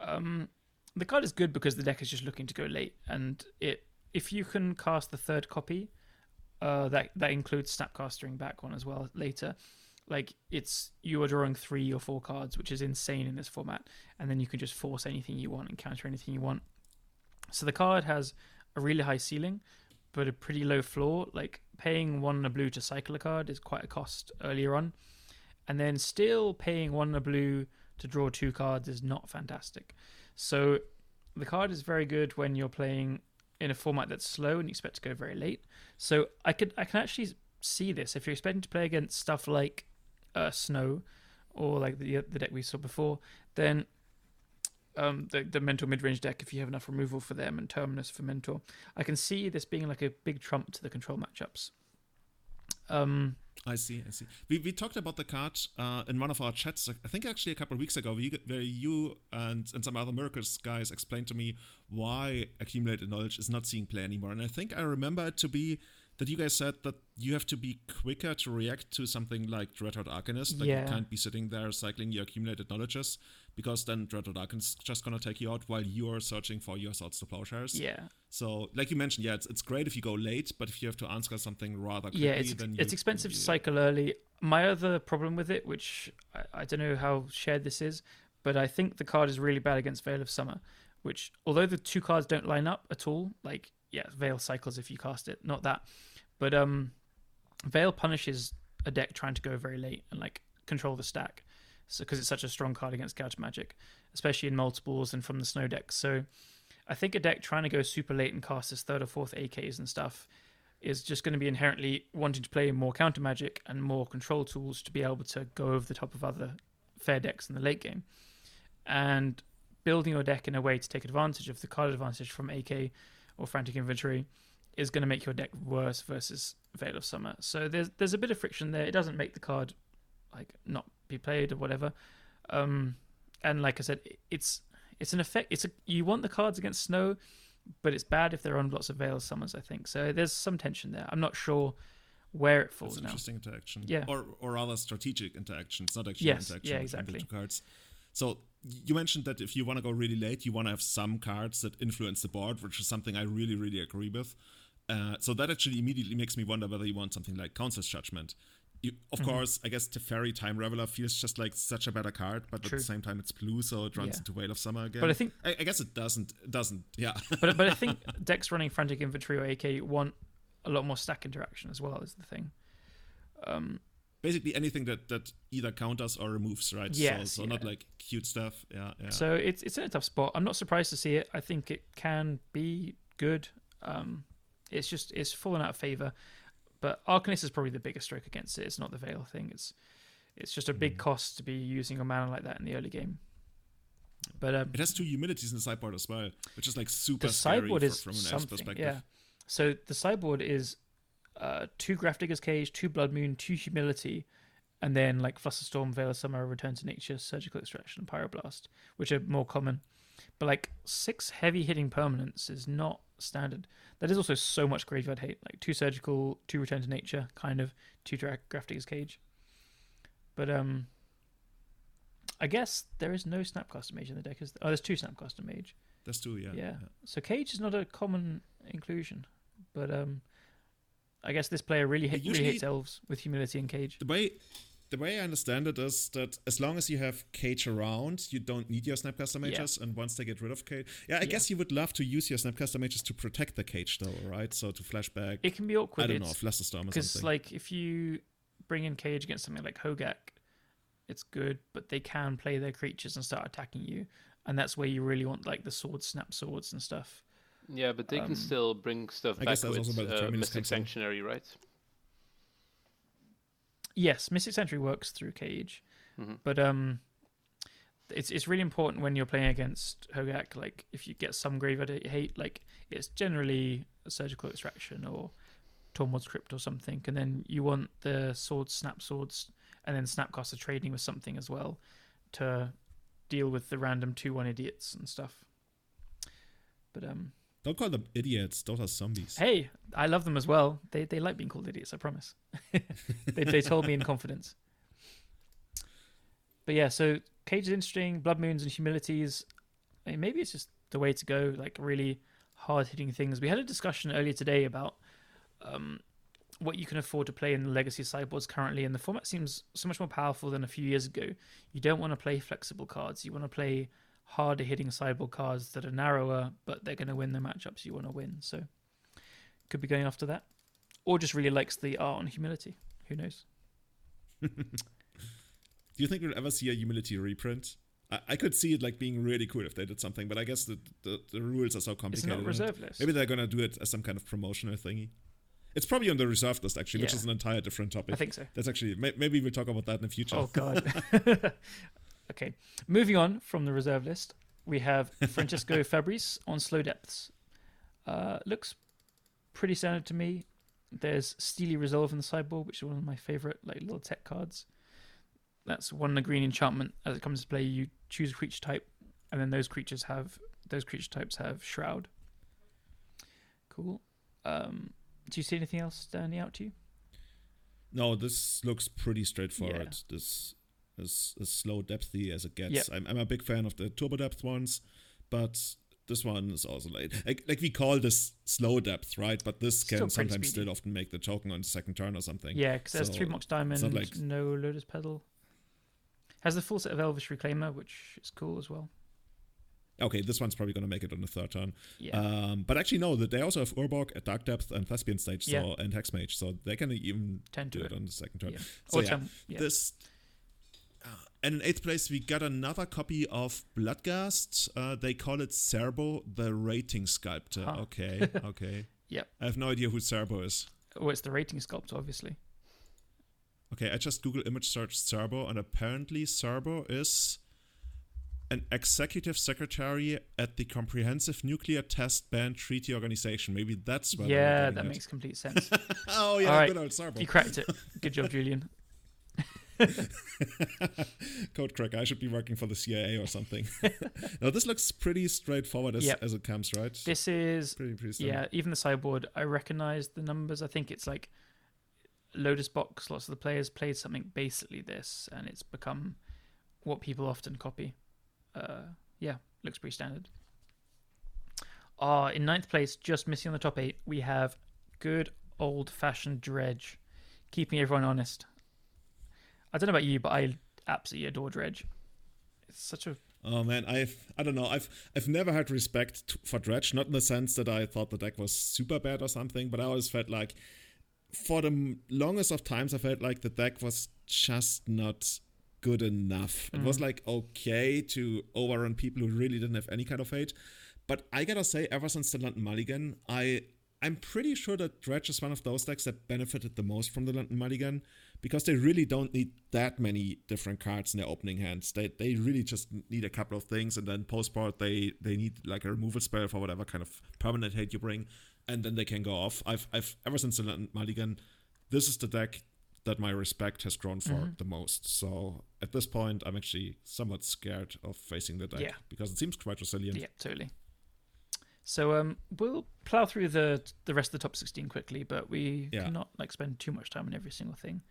um, the card is good because the deck is just looking to go late, and it if you can cast the third copy, uh, that that includes Snapcastering back one as well later. Like it's you are drawing three or four cards, which is insane in this format, and then you can just force anything you want and counter anything you want. So the card has a really high ceiling, but a pretty low floor. Like paying one and a blue to cycle a card is quite a cost earlier on and then still paying one and a blue to draw two cards is not fantastic. So the card is very good when you're playing in a format that's slow and you expect to go very late. So I could I can actually see this if you're expecting to play against stuff like uh, Snow or like the the deck we saw before, then um, the the mentor mid range deck if you have enough removal for them and terminus for mentor, I can see this being like a big trump to the control matchups. Um, I see, I see. We, we talked about the card uh, in one of our chats, I think actually a couple of weeks ago, where you, where you and, and some other Miracles guys explained to me why Accumulated Knowledge is not seeing play anymore. And I think I remember it to be that you guys said that you have to be quicker to react to something like Dreadhorde Arcanist. Like Yeah. you can't be sitting there cycling your accumulated knowledges because then Dreadhorde Arcanist is just gonna take you out while you're searching for your swords to plowshares. yeah, So, like you mentioned, yeah, it's, it's great if you go late, but if you have to answer something rather quickly, yeah, it's then it's you- expensive to cycle early. My other problem with it, which I, I don't know how shared this is, but I think the card is really bad against Veil of Summer. Which, although the two cards don't line up at all, like yeah, Veil cycles if you cast it, not that, but um, Veil punishes a deck trying to go very late and like control the stack. So because it's such a strong card against Gouge Magic, especially in multiples and from the snow deck. So I think a deck trying to go super late and cast its third or fourth AKs and stuff is just going to be inherently wanting to play more counter magic and more control tools to be able to go over the top of other fair decks in the late game. And building your deck in a way to take advantage of the card advantage from AK or Frantic Inventory is going to make your deck worse versus Veil of Summer. So there's there's a bit of friction there. It doesn't make the card like not be played or whatever. Um, and like I said, it's it's an effect. It's a you want the cards against snow, but it's bad if they're on lots of Veil of Summers. I think so. There's some tension there. I'm not sure where it falls an now. interesting interaction. Yeah. Or or rather strategic interaction. It's not actually Yes, interaction yeah, between exactly. the two cards. So you mentioned that if you want to go really late, you want to have some cards that influence the board, which is something I really, really agree with. Uh, so that actually immediately makes me wonder whether you want something like Council's Judgment. You, of Mm-hmm. course, I guess Teferi Time Raveler feels just like such a better card, but True. at the same time it's blue, so it runs Yeah. into Veil of Summer again. But I think I, I guess it doesn't. It doesn't. Yeah. but but I think decks running frantic inventory or AK want a lot more stack interaction as well. Is the thing. Um, Basically anything that that either counters or removes, right? Yes, So, so not like cute stuff. Yeah. Yeah. So it's it's in a tough spot. I'm not surprised to see it. I think it can be good. Um, it's just it's fallen out of favor. But Arcanist is probably the biggest stroke against it. It's not the Veil thing. It's it's just a big Mhm. cost to be using a mana like that in the early game. But um, It has two humilities in the sideboard as well, which is like super the scary sideboard is from an something. perspective. Yeah. So the sideboard is uh, two Grafdigger's Cage, two Blood Moon, two Humility, and then like Flusterstorm, Veil of Summer, Return to Nature, Surgical Extraction, and Pyroblast, which are more common. But like six heavy hitting permanents is not standard. That is also so much graveyard hate. Like two Surgical, two Return to Nature, kind of, two Dra- Grafdigger's Cage. But um, I guess there is no Snapcaster Mage in the deck. Is there? Oh, there's two Snapcaster Mage. That's two, yeah. Yeah. So Cage is not a common inclusion, but um, I guess this player really, hit, Usually- really hates elves with humility and Cage. The way the way I understand it is that as long as you have Cage around, you don't need your Snapcaster Yeah. mages, and once they get rid of Cage, yeah, I Yeah. guess you would love to use your Snapcaster mages to protect the Cage, though, right? So to flashback, It can be awkward. I don't know, it's- Flusterstorm or something. because like if you bring in Cage against something like Hogaak, it's good, but they can play their creatures and start attacking you, and that's where you really want like the sword snap swords and stuff. Yeah, but they Um, can still bring stuff I back guess that's with also where the uh, Mystic comes in. Sanctuary, right? Yes, Mystic Sanctuary works through Cage, Mhm. but um, it's it's really important when you're playing against Hogaak. Like if you get some graveyard hate, like it's generally a surgical extraction or Tormod's Crypt or something, and then you want the swords, snap swords, and then Snapcaster trading with something as well to deal with the random two one idiots and stuff. But um, don't call them idiots; those are zombies. hey, I love them as well. They they like being called idiots. I promise. they they told me in confidence. But yeah, so Cage is interesting. Blood Moons and Humilities. I mean, maybe it's just the way to go. Like really hard hitting things. We had a discussion earlier today about um, what you can afford to play in the legacy sideboards currently, and the format seems so much more powerful than a few years ago. You don't want to play flexible cards. You want to play harder hitting sideboard cards that are narrower, but they're going to win the matchups you want to win. So could be going after that, or just really likes the art on humility. Who knows? Do you think we'll ever see a humility reprint? I, I could see it like being really cool if they did something, but I guess the the, the rules are so complicated. It's not reserve list. Maybe they're gonna do it as some kind of promotional thingy. It's probably on the reserved list actually, which is an entire different topic. I think so. That's actually may, maybe we'll talk about that in the future. Oh god. okay, moving on from the reserve list, we have Francesco Fabris on slow depths. Uh, looks pretty standard to me. There's Steely Resolve in the sideboard, which is one of my favorite like little tech cards. That's one green enchantment. As it comes to play, you choose a creature type, and then those creatures have those creature types have Shroud. Cool. Um, do you see anything else standing out to you? No, this looks pretty straightforward. Yeah. This is as slow depthy as it gets. Yep. I'm, I'm a big fan of the turbo depth ones, but this one is also late. Like, like we call this slow depth, right? But this Still can sometimes speedy. still often make the token on the second turn or something. Yeah, because there's So, three Mox Diamond, like- no Lotus Pedal. Has the full set of Elvish Reclaimer, which is cool as well. Okay, this one's probably gonna make it on the third turn. Yeah. Um, but actually, no, they also have Urborg at Dark Depth and Thespian Stage, so Yeah. and Hexmage, so they can even Tend do to it it. on the second turn. Yeah. So yeah, ten- yeah. this. And in eighth place, we got another copy of Bloodghast. Uh, they call it Zerbo, the rating sculptor. Huh. Okay, okay. Yep. I have no idea who Zerbo is. Oh, it's the rating sculptor, obviously. Okay, I just Google image search Zerbo, and apparently Zerbo is an executive secretary at the Comprehensive Nuclear Test Ban Treaty Organization. Maybe that's where yeah, that makes complete sense. oh yeah, All right. good old Zerbo. you cracked it. Good job, Julian. Code cracker. I should be working for the CIA or something. now this looks pretty straightforward as, Yep. as it comes, right? This is pretty pretty yeah. Even the sideboard, I recognize the numbers. I think it's like Lotus Box. Lots of the players played something basically this, and it's become what people often copy. Uh, yeah, looks pretty standard. Ah, in ninth place, just missing on the top eight, we have good old fashioned dredge, keeping everyone honest. I don't know about you, but I absolutely adore dredge. It's such a Oh man, I've I don't know. I've I've never had respect for Dredge, not in the sense that I thought the deck was super bad or something, but I always felt like for the longest of times I felt like the deck was just not good enough. It was mm. like okay to overrun people who really didn't have any kind of hate, but I gotta say, ever since the London Mulligan, I I'm pretty sure that Dredge is one of those decks that benefited the most from the London Mulligan because they really don't need that many different cards in their opening hands. They they really just need a couple of things, and then post board they they need like a removal spell for whatever kind of permanent hate you bring, and then they can go off. I've I've ever since the Mulligan, this is the deck that my respect has grown for the most. So at this point, I'm actually somewhat scared of facing the deck Yeah. because it seems quite resilient. Yeah, totally. So um, we'll plow through the the rest of the top sixteen quickly, but we Yeah. cannot like spend too much time on every single thing.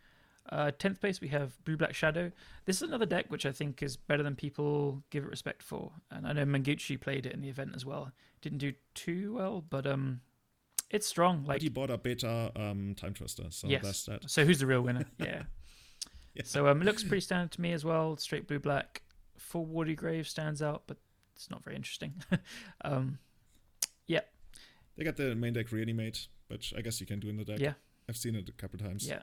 Uh, tenth place we have Blue Black Shadow. This is another deck which I think is better than people give it respect for, and I know Manguchi played it in the event as well. Didn't do too well, but um, it's strong. Like he bought a beta um, time twister, so Yes. that's that. so, who's the real winner? Yeah. Yeah. So um, it looks pretty standard to me as well. Straight blue black. Full Wardy Grave stands out, but it's not very interesting. um, yeah. They got the main deck reanimate, which I guess you can do in the deck. Yeah. I've seen it a couple times. Yeah.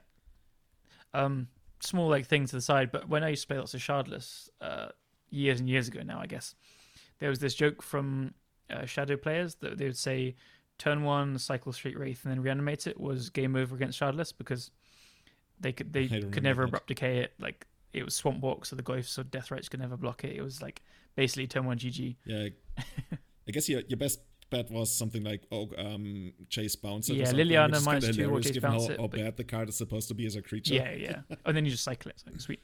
Um, small like thing to the side, but when I used to play lots of Shardless, uh, years and years ago now, I guess there was this joke from uh, Shadow players that they would say, "Turn one, cycle Street Wraith, and then reanimate it" was game over against Shardless because they could they could never that. abrupt decay it. Like it was Swamp Walk, so the Ghosts or Deathrites could never block it. It was like basically turn one GG. Yeah. I guess your your best bet was something like oh um Chase Bounce. It Yeah, Liliana is two or Chase given Bounce how, it, how bad the card is supposed to be as a creature. Yeah, yeah. and then you just cycle it. It's like, sweet.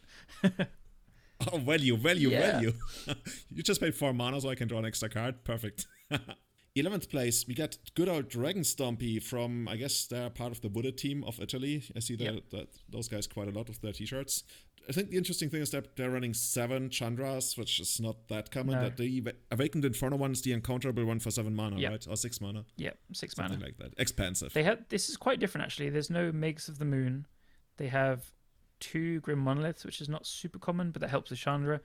Oh, value, value, Yeah. value. you just paid four mana, so I can draw an extra card. Perfect. 11th place, we got good old Dragon Stompy from, I guess they're part of the Buddha team of Italy. I see that, Yep. that those guys quite a lot with their t shirts. I think the interesting thing is that they're running seven Chandras, which is not that common. No. That the Awakened Inferno one is the encounterable one for seven mana, Yep. right? Or six mana. Yeah, six Something mana. like that. Expansive. They have this is quite different actually. There's no Magus of the Moon. They have two Grim Monoliths, which is not super common, but that helps with Chandra.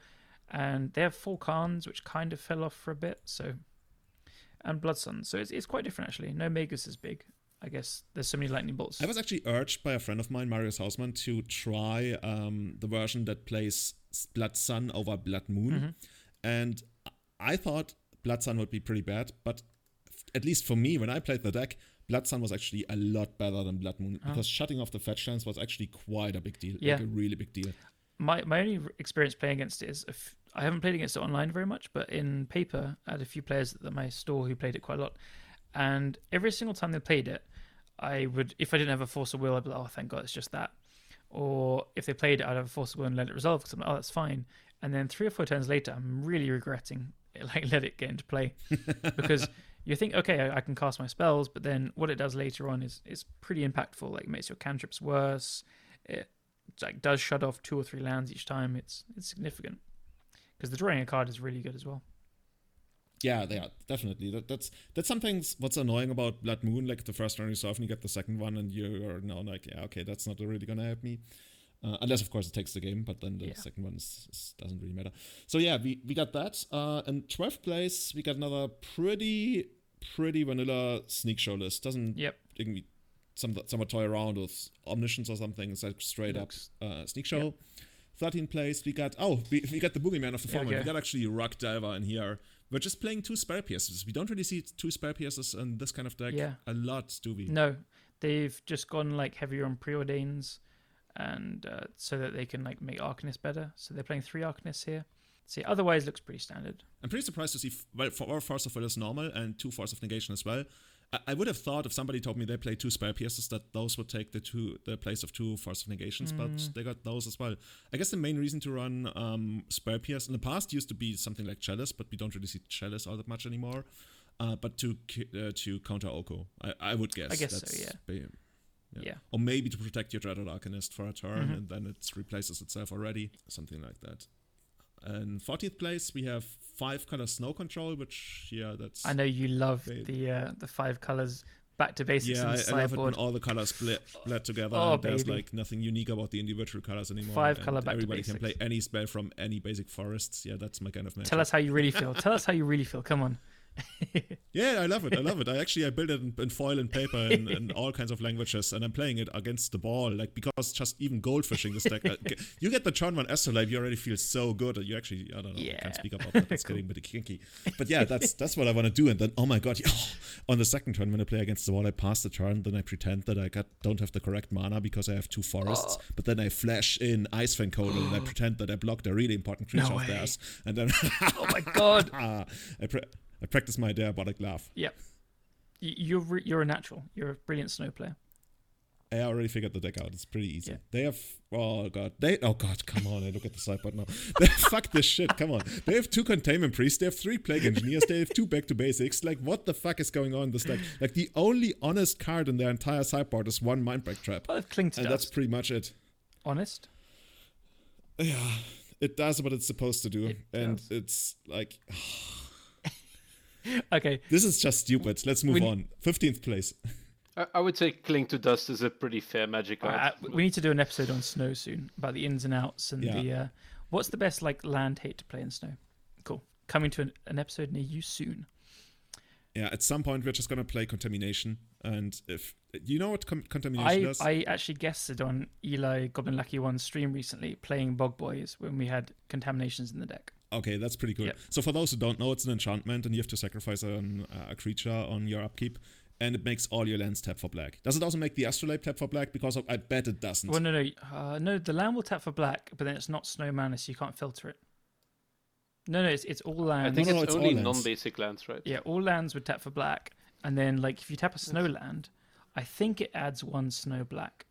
And they have four Khans, which kind of fell off for a bit. So, and Blood Sun. So it's it's quite different actually. No Magus is big. I guess there's so many lightning bolts. I was actually urged by a friend of mine, Marius Hausmann, to try um, the version that plays Blood Sun over Blood Moon. Mhm. And I thought Blood Sun would be pretty bad, but f- at least for me, when I played the deck, Blood Sun was actually a lot better than Blood Moon Oh. because shutting off the fetch lands was actually quite a big deal. Yeah. Like a really big deal. My my only experience playing against it is if, I haven't played against it online very much, but in paper, I had a few players at my store who played it quite a lot, and every single time they played it, I would if I didn't have a force of will, I'd be like, oh, thank God, it's just that. Or if they played it, I'd have a force of will and let it resolve because I'm like, oh, that's fine. And then three or four turns later, I'm really regretting it, like let it get into play because you think, okay, I, I can cast my spells, but then what it does later on is is pretty impactful. Like it makes your cantrips worse. It like does shut off two or three lands each time. It's it's significant because the drawing a card is really good as well. Yeah, they are definitely. That, that's that's something. What's annoying about Blood Moon? Like the first one you solve, and you get the second one, and you're now like, yeah, okay, that's not really gonna help me. Uh, unless, of course, it takes the game, but then the Yeah. second one is, is- doesn't really matter. So yeah, we, we got that. Uh, in 12th place, we got another pretty pretty vanilla sneak show list. Doesn't Yep. irgendwie some someone toy around with omniscience or something. It's like straight Looks- up uh, sneak show. 13th place, we got oh we, we got the boogeyman of the format. We got actually Rock Diver in here. We're just playing two Spell Pierces. We don't really see two Spell Pierces in this kind of deck Yeah. a lot, do we? No, they've just gone like heavier on preordains, and uh, so that they can like make Arcanists better. So they're playing three Arcanists here. See, otherwise looks pretty standard. I'm pretty surprised to see f- well for Force of Will is normal and two Force of Negation as well. I, would have thought if somebody told me they play two Spell Pierces that those would take the two the place of two Force of Negations, Mm. but they got those as well. I guess the main reason to run um, Spell Pierce in the past used to be something like Chalice, but we don't really see Chalice all that much anymore. Uh, but to uh, to counter Oko, I, I would guess. I guess so, that's yeah. ba- Yeah. yeah. Or maybe to protect your Dreadhorde Arcanist for a turn Mhm. and then it replaces itself already. Something like that. And 14th place, we have five color snow control, which, yeah, that's. I know you love Babe. the uh, the five colors back to basics Yeah, in I, the I love it when all the colors split, blend together. Oh, there's baby. like nothing unique about the individual colors anymore. Five color back to Everybody can play any spell from any basic forests. Yeah, that's my kind of magic. Tell us how you really feel. Tell us how you really feel. Come on. Yeah, I love it. I love it. I actually I built it in, in foil and paper and, and all kinds of languages, and I'm playing it against the ball. Like because just even goldfishing this deck, uh, you get the turn one astrolabe, you already feel so good. You actually I don't know. yeah. I can't speak about that. It's getting a bit kinky. But yeah, that's that's what I want to do. And then oh my god, yeah, on the second turn when I play against the wall, I pass the turn. Then I pretend that I got don't have the correct mana because I have two forests. But then I flash in Ice Coatl and I pretend that I blocked a really important creature No of theirs. And then Oh my god. I, pra- I practice my diabolic laugh. Yep. Y- You're re- you're a natural. You're a brilliant snow player. I already figured the deck out. It's pretty easy. Yeah. They have oh god, they oh god, come on! I look at the sideboard now. They, fuck this shit. Come on. They have two containment priests. They have three plague engineers. They have two back to basics. Like what the fuck is going on in this deck? Like the only honest card in their entire sideboard is one mindbreak trap, Well, cling to and that's pretty much it. Honest. Yeah, it does what it's supposed to do, It and does. it's like Okay. this is just stupid. Let's move We- on. Fifteenth place. I, I would say Cling to Dust is a pretty fair magic card. right, we need to do an episode on snow soon about the ins and outs and Yeah. the uh, what's the best like land hate to play in snow. Cool. Coming to an, an episode near you soon. Yeah, at some point we're just gonna play contamination, and if you know what com- contamination I, does. I actually guested on Eli Goblin Lucky One's stream recently playing Bog Boys when we had contaminations in the deck. Okay, that's pretty cool. Yep. So for those who don't know, it's an enchantment, and you have to sacrifice an, uh, a creature on your upkeep, and it makes all your lands tap for black. Does it also make the astrolabe tap for black? Because of, I bet it doesn't. Well, no, no, uh, no. The land will tap for black, but then it's not snow mana, so you can't filter it. No, no, it's it's all lands. I think No, no, it's, it's only all non-basic lands, right? Yeah, all lands would tap for black, and then like if you tap a snow land, I think it adds one snow black.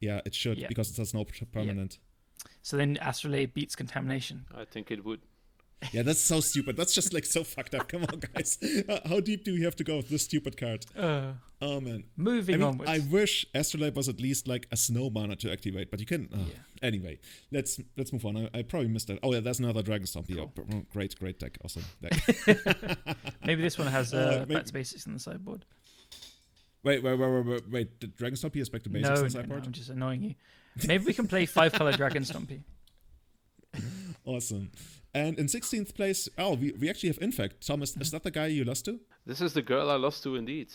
yeah, it should Yeah. because it has no p- permanent. So then Astrolabe beats contamination. I think it would. Yeah. that's so stupid. That's just like so fucked up. Come on, guys. Uh, How deep do we have to go with this stupid card? Uh, Oh man. moving I mean, onwards. I wish Astrolabe was at least like a snow mana to activate, but you can. Uh, Yeah. Anyway, let's let's move on. I, I probably missed that. Oh yeah, there's another Dragon Stomp. Cool. Oh, Great, great deck. Awesome deck. Maybe this one has Uh, uh, maybe- back to basics on the sideboard. wait, wait, wait, wait, wait, wait. The Dragon Stomp here is back to basics no, on no, no, sideboard. I'm just annoying you. Maybe we can play five color Dragon Stompy. Awesome. And in 16th place, oh, we, we actually have Infect. Thomas, Mm-hmm. is that the guy you lost to? This is the girl I lost to indeed.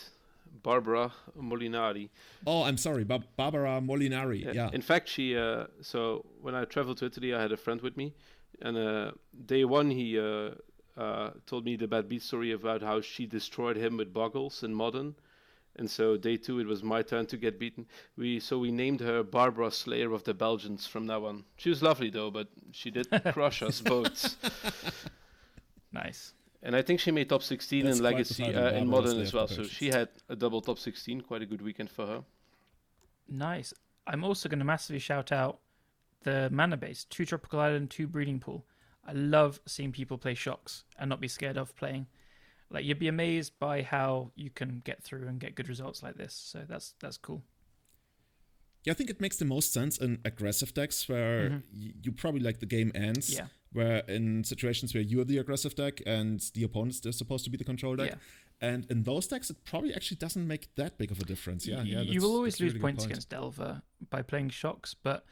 Barbara Molinari. Oh, I'm sorry, Bar- Barbara Molinari. Yeah. In fact, she. Uh, so when I traveled to Italy, I had a friend with me, and uh, day one he uh, uh, told me the bad beat story about how she destroyed him with boggles in modern, and so day two it was my turn to get beaten. We so we named her Barbara Slayer of the Belgians from now on. She was lovely though, but she did crush us both. Nice. And I think she made top 16 That's in Legacy uh, in Modern as well. So she had a double top 16. Quite a good weekend for her. Nice. I'm also going to massively shout out the mana base two Tropical Island, two Breeding Pool. I love seeing people play shocks and not be scared of playing. Like you'd be amazed by how you can get through and get good results like this. So that's that's cool. Yeah, I think it makes the most sense in aggressive decks where Mhm. y- you probably like the game ends. Yeah. where in situations where you're the aggressive deck and the opponents are supposed to be the control deck. Yeah. And in those decks, it probably actually doesn't make that big of a difference. Yeah, yeah. you will always lose really points point. against Delver by playing shocks, but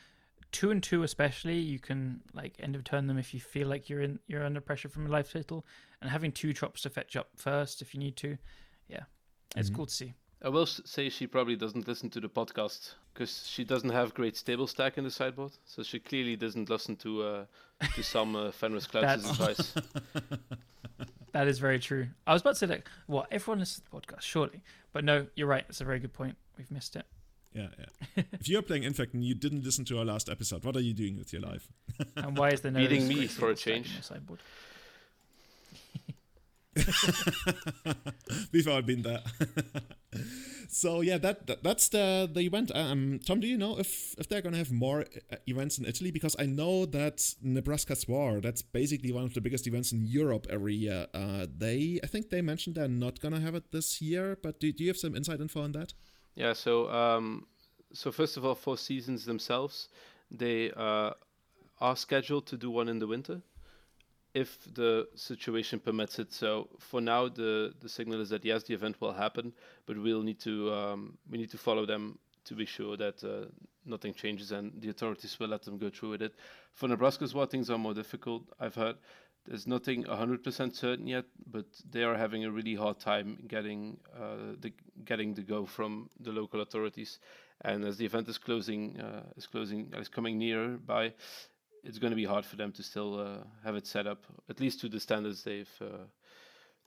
two and two especially, you can like end of turn them if you feel like you're in you're under pressure from a life total, and having two drops to fetch up first if you need to, yeah, it's Mhm. cool to see. I will say she probably doesn't listen to the podcast because she doesn't have great stable stack in the sideboard, so she clearly doesn't listen to uh, to some uh, Fenris Clouds' That's- advice. That is very true. I was about to say like, what everyone listens to the podcast, surely, but no, you're right. It's a very good point. We've missed it. Yeah, yeah. if you're playing Infect and you didn't listen to our last episode, what are you doing with your life? And why is there no Beating me for a stable stack in change. your sideboard? We've all been there. so yeah, that, that that's the the event. Um, Tom, do you know if if they're gonna have more uh, events in Italy? Because I know that Nebraska War, that's basically one of the biggest events in Europe every year. Uh, they, I think they mentioned they're not gonna have it this year. But do, do you have some inside info on that? Yeah, so um, so first of all, Four Seasons themselves, they uh, are scheduled to do one in the winter, if the situation permits it. So for now, the the signal is that yes, the event will happen, but we'll need to um, we need to follow them to be sure that uh, nothing changes and the authorities will let them go through with it. For Nebraska's what things are more difficult. I've heard there's nothing 100% certain yet, but they are having a really hard time getting uh, the getting the go from the local authorities. And as the event is closing, uh, is closing, is coming nearer by, it's going to be hard for them to still uh, have it set up, at least to the standards they've uh,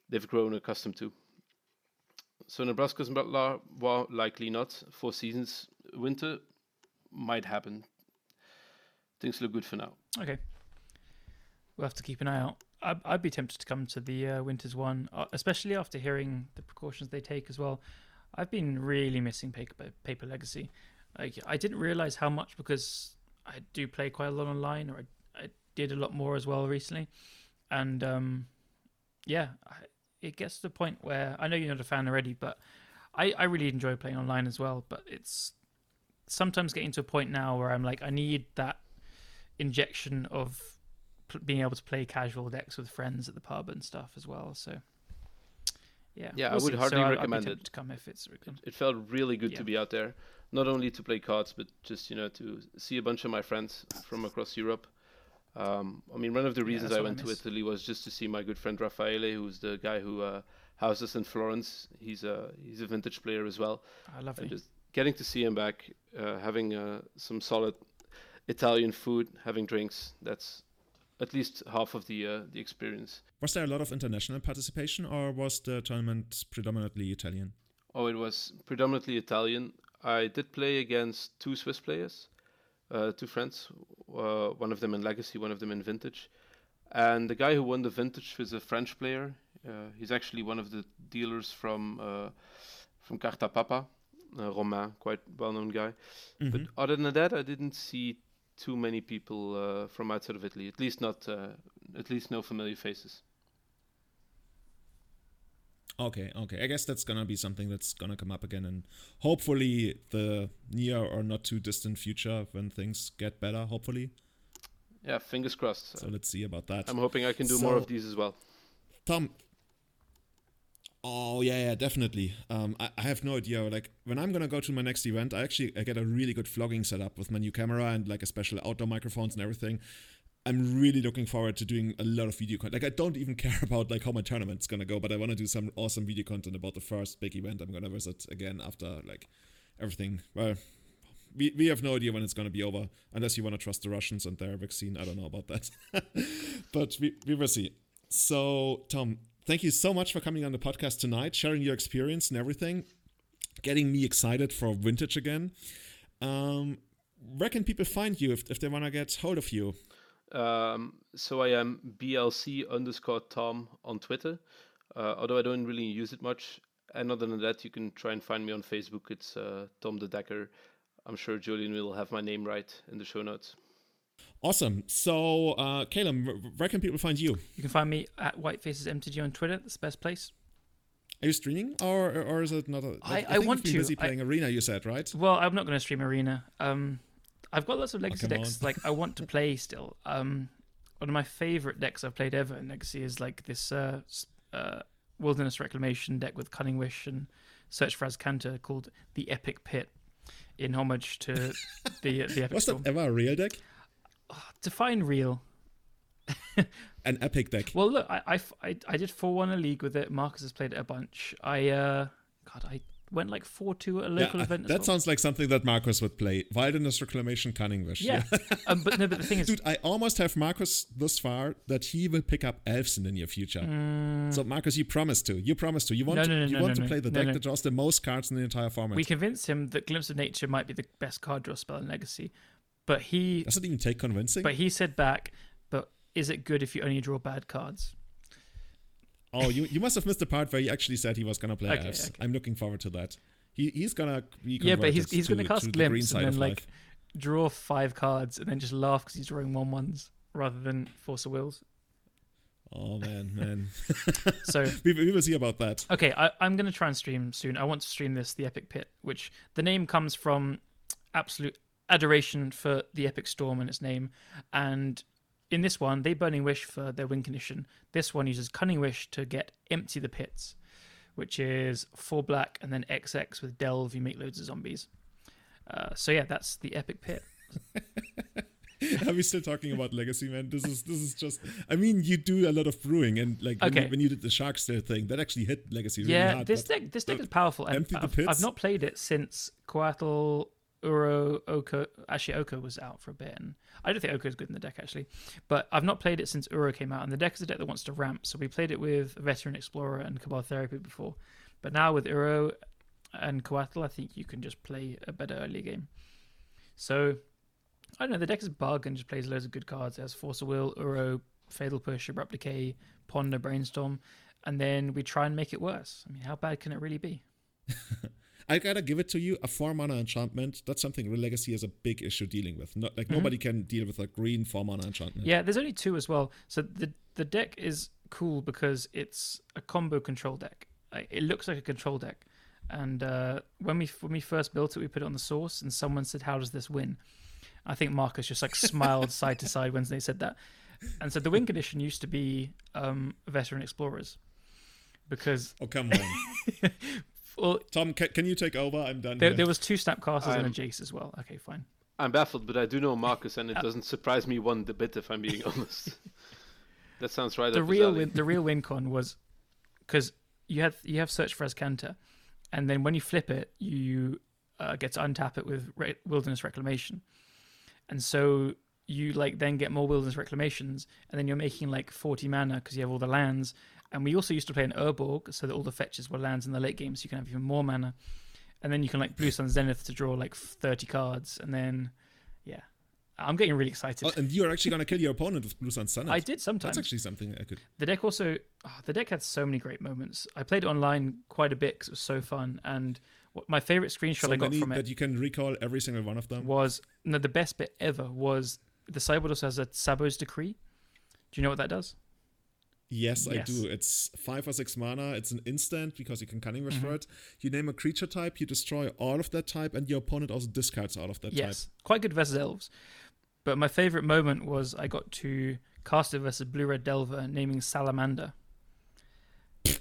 they've grown accustomed to. So Nebraska's not well, likely not. Four seasons, winter might happen. Things look good for now. Okay. We'll have to keep an eye out. I'd, I'd be tempted to come to the uh, Winters one, uh, especially after hearing the precautions they take as well. I've been really missing paper, paper legacy. Like I didn't realize how much because I do play quite a lot online, or I, I did a lot more as well recently, and um, yeah, I, it gets to the point where I know you're not a fan already, but I, I really enjoy playing online as well. But it's sometimes getting to a point now where I'm like, I need that injection of being able to play casual decks with friends at the pub and stuff as well. So yeah, Yeah, I we'll would see. hardly so I'd- I'd be recommend it. to come if it's. It felt really good Yeah. to be out there, not only to play cards, but just you know to see a bunch of my friends from across Europe. Um, I mean, one of the reasons that's I what I went to. Italy was just to see my good friend Raffaele, who's the guy who uh, houses in Florence. He's a he's a vintage player as well. I love it. just getting to see him back, uh, having uh, some solid Italian food, having drinks. That's at least half of the uh, the experience. Was there a lot of international participation, or was the tournament predominantly Italian? Oh, it was predominantly Italian. I did play against two Swiss players, uh, two friends. Uh, one of them in Legacy, one of them in Vintage. And the guy who won the Vintage was a French player. Uh, he's actually one of the dealers from uh, from Carta Papa, uh, Romain, quite well-known guy. But Mhm. other than that, I didn't see too many people uh, from outside of Italy. At least not, uh, at least no familiar faces. Okay, okay. I guess that's gonna be something that's gonna come up again, and hopefully the near or not too distant future when things get better. Hopefully, Yeah, fingers crossed. so let's see about that. I'm hoping I can do more of these as well. Tom. Oh yeah, yeah, definitely. Um, I, I have no idea. Like when I'm gonna go to my next event, I actually I get a really good vlogging setup with my new camera and like a special outdoor microphones and everything. I'm really looking forward to doing a lot of video content. Like I don't even care about like how my tournament's gonna go, but I want to do some awesome video content about the first big event I'm gonna visit again after like everything. Well, we, we have no idea when it's gonna be over, unless you want to trust the Russians and their vaccine. I don't know about that, but we we will see. So Tom, thank you so much for coming on the podcast tonight, sharing your experience and everything, getting me excited for vintage again. Um, where can people find you if, if they want to get hold of you? Um, so I am BLC underscore Tom on Twitter, uh, although I don't really use it much. And other than that, you can try and find me on Facebook. It's uh, Tom De Decker. I'm sure Julian will have my name right in the show notes. Awesome. So, uh, Callum, where can people find you? You can find me at Whitefaces MTG on Twitter. That's the best place. Are you streaming, or or is it not? A, I- I think want to. Busy I- playing Arena, you said, right? Well, I'm not going to stream Arena. Um, I've got lots of legacy come decks on. like I want to play still. Um, one of my favorite decks I've played ever in Legacy is like this uh, uh, Wilderness Reclamation deck with Cunning Wish and Search for Azcanta called the Epic Pit, in homage to the the Epic Was Storm. that ever a real deck? Define real. An epic deck. Well, look, I, I, I, I did 4 1 a league with it. Marcus has played it a bunch. I, uh, God, I went like 4 2 at a local yeah, event. that well. sounds like something that Marcus would play. Wilderness Reclamation Cunning Wish. Yeah. um, but no, but the thing is, Dude, I almost have Marcus this far that he will pick up elves in the near future. So Marcus, you promised to. You promised to. You want Mm. No, to, no, no, you no, want to play the deck that draws the most cards in the entire format. we convinced him that Glimpse of Nature might be the best card draw spell in Legacy. But he, doesn't even take convincing? but he said back, but is it good if you only draw bad cards? oh, you you must have missed the part where he actually said he was gonna play Okay, okay. I'm looking forward to that. He he's gonna be Yeah, but he's he's going to to- cast the Glimpse and then like life. draw five cards and then just laugh because he's drawing one ones rather than Force of Wills. Oh man, man. So we, we will see about that. Okay, I, I'm going to try and stream soon. I want to stream this, the Epic Pit, which the name comes from absolute adoration for the Epic Storm and its name. And in this one, they Burning Wish for their win condition. This one uses Cunning Wish to get Empty the Pits, which is four black and then XX with Delve. You make loads of zombies. Uh, so yeah, that's the Epic Pit. Are we still talking about legacy, man? This is this is just. I mean, you do a lot of brewing, and like when, you, when you did the shark stare thing, that actually hit legacy really yeah, hard. this deck this deck is powerful, Empty the I've, Pits? I've not played it since Coatl, Uro, Oko. Actually, Oko was out for a bit, and I don't think Oko is good in the deck actually. But I've not played it since Uro came out, and the deck is a deck that wants to ramp. So we played it with Veteran Explorer and Cabal Therapy before, but now with Uro and Coatl, I think you can just play a better early game. So I don't know. The deck is bug and just plays loads of good cards. It has Force of Will, Uro, Fatal Push, Abrupt Decay, Ponder, Brainstorm, and then we try and make it worse. I mean, how bad can it really be? I gotta give it to you. A four mana enchantment. That's something Real Legacy has a big issue dealing with. Not like nobody can deal with a green four mana enchantment. Mm-hmm. Yeah, there's only two as well. So the the deck is cool because it's a combo control deck. It looks like a control deck. And uh, when we when we first built it, we put it on the source, and someone said, "How does this win?" I think Marcus just like smiled side to side when they said that. And so the win condition used to be um, veteran explorers, because Oh come on, well, Tom. Can, can you take over? I'm done. there, here. there was two snapcasters and a I'm- Jace as well. Okay, fine. I'm baffled, but I do know Marcus, and it doesn't surprise me one bit if I'm being honest. that sounds right the up real win, the real win con was because you have you have search for Azcanta, and then when you flip it, you uh, get to untap it with re- wilderness reclamation, and so you like then get more wilderness reclamations, and then you're making like 40 mana because you have all the lands. And we also used to play an Urborg so that all the fetches were lands in the late game, so you can have even more mana. And then you can like Blue Sun Zenith to draw like 30 cards, and then yeah, I'm getting really excited. Oh, and you're actually gonna kill your opponent with Blue Sun Sun. I did sometimes. That's actually something I could. The deck also, oh, the deck had so many great moments. I played it online quite a bit because it was so fun. And what, my favorite screenshot So I got from that you can recall every single one of them. was no, the best bit ever was the sideboard also has a Tsabo's Decree. Do you know what that does? Yes, I Yes. do. It's five or six mana. It's an instant because you can cunning wish Mm-hmm. for it. You name a creature type, you destroy all of that type, and your opponent also discards all of that type. yes, quite good versus elves. But my favorite moment was I got to cast it versus Blue Red Delver, naming Salamander.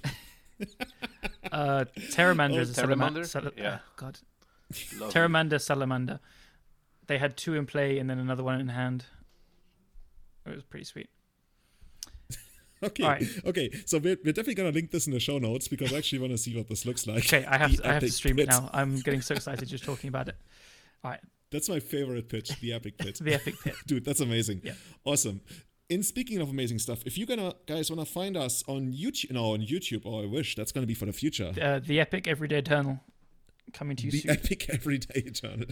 uh, Terramander Oh, is a Terramander? salamander. Sal- Yeah. oh, God, Lovely. Terramander, Salamander. They had two in play and then another one in hand. It was pretty sweet. Okay, okay. So we're, we're definitely gonna link this in the show notes because I actually want to see what this looks like. Okay, I have to, I have to stream it now. I'm getting so excited just talking about it. All right, That's my favorite pitch, the epic pit. the epic pit. Dude, that's amazing. Yeah. Awesome. In speaking of amazing stuff, if you gonna guys wanna find us on YouTube, no, on YouTube, or I wish that's gonna be for the future. Uh, the epic everyday eternal coming to you the soon. epic everyday eternal.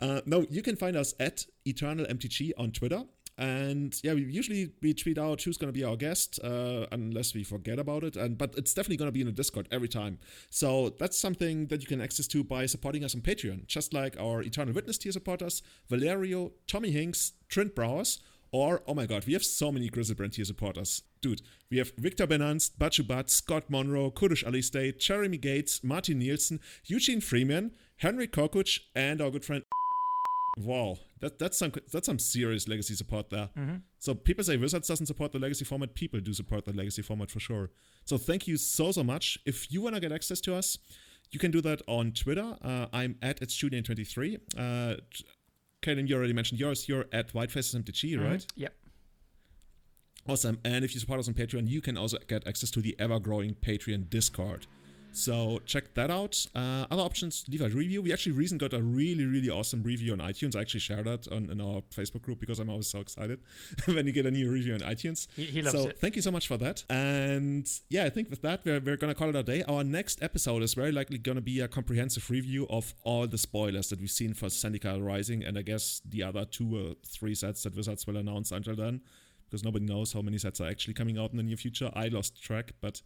uh, no, you can find us at eternal mtg on Twitter. And yeah, we usually we tweet out who's going to be our guest, uh, unless we forget about it. And but it's definitely going to be in the Discord every time. So that's something that you can access to by supporting us on Patreon, just like our Eternal Witness tier supporters, Valerio, Tommy Hinks, Trent Browers, or oh my god, we have so many Grizzly Griselbrand tier supporters, dude. We have Victor Benanst, Bachu Bat, Scott Monroe, Kurdish Ali State, Jeremy Gates, Martin Nielsen, Eugene Freeman, Henry Kokuch, and our good friend Wow, that that's some that's some serious legacy support there. Mm-hmm. So people say Wizards doesn't support the legacy format. People do support the legacy format for sure. So thank you so so much. If you wanna get access to us, you can do that on Twitter. Uh, I'm at it's Julian23. Uh, Kaden, you already mentioned yours. You're at WhiteFacesMTG, Mhm. right? Yep. Awesome. And if you support us on Patreon, you can also get access to the ever growing Patreon Discord. So check that out. Uh, other options, leave a review. We actually recently got a really, really awesome review on iTunes. I actually shared that on in our Facebook group because I'm always so excited when you get a new review on iTunes. He, he loves so it. thank you so much for that. And yeah, I think with that, we're, we're going to call it a day. Our next episode is very likely going to be a comprehensive review of all the spoilers that we've seen for Zendikar Rising and I guess the other two or three sets that Wizards will announce until then because nobody knows how many sets are actually coming out in the near future. I lost track, but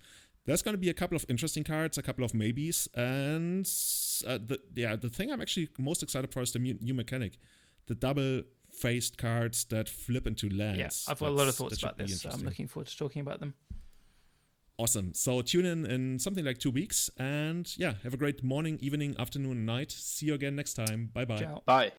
there's going to be a couple of interesting cards, a couple of maybes, and uh, the yeah, the thing I'm actually most excited for is the new, new mechanic, the double-faced cards that flip into lands. Yeah, I've got a lot of thoughts that should about be this. So I'm looking forward to talking about them. Awesome. So tune in in something like two weeks, and yeah, have a great morning, evening, afternoon, night. See you again next time. Bye bye. Bye.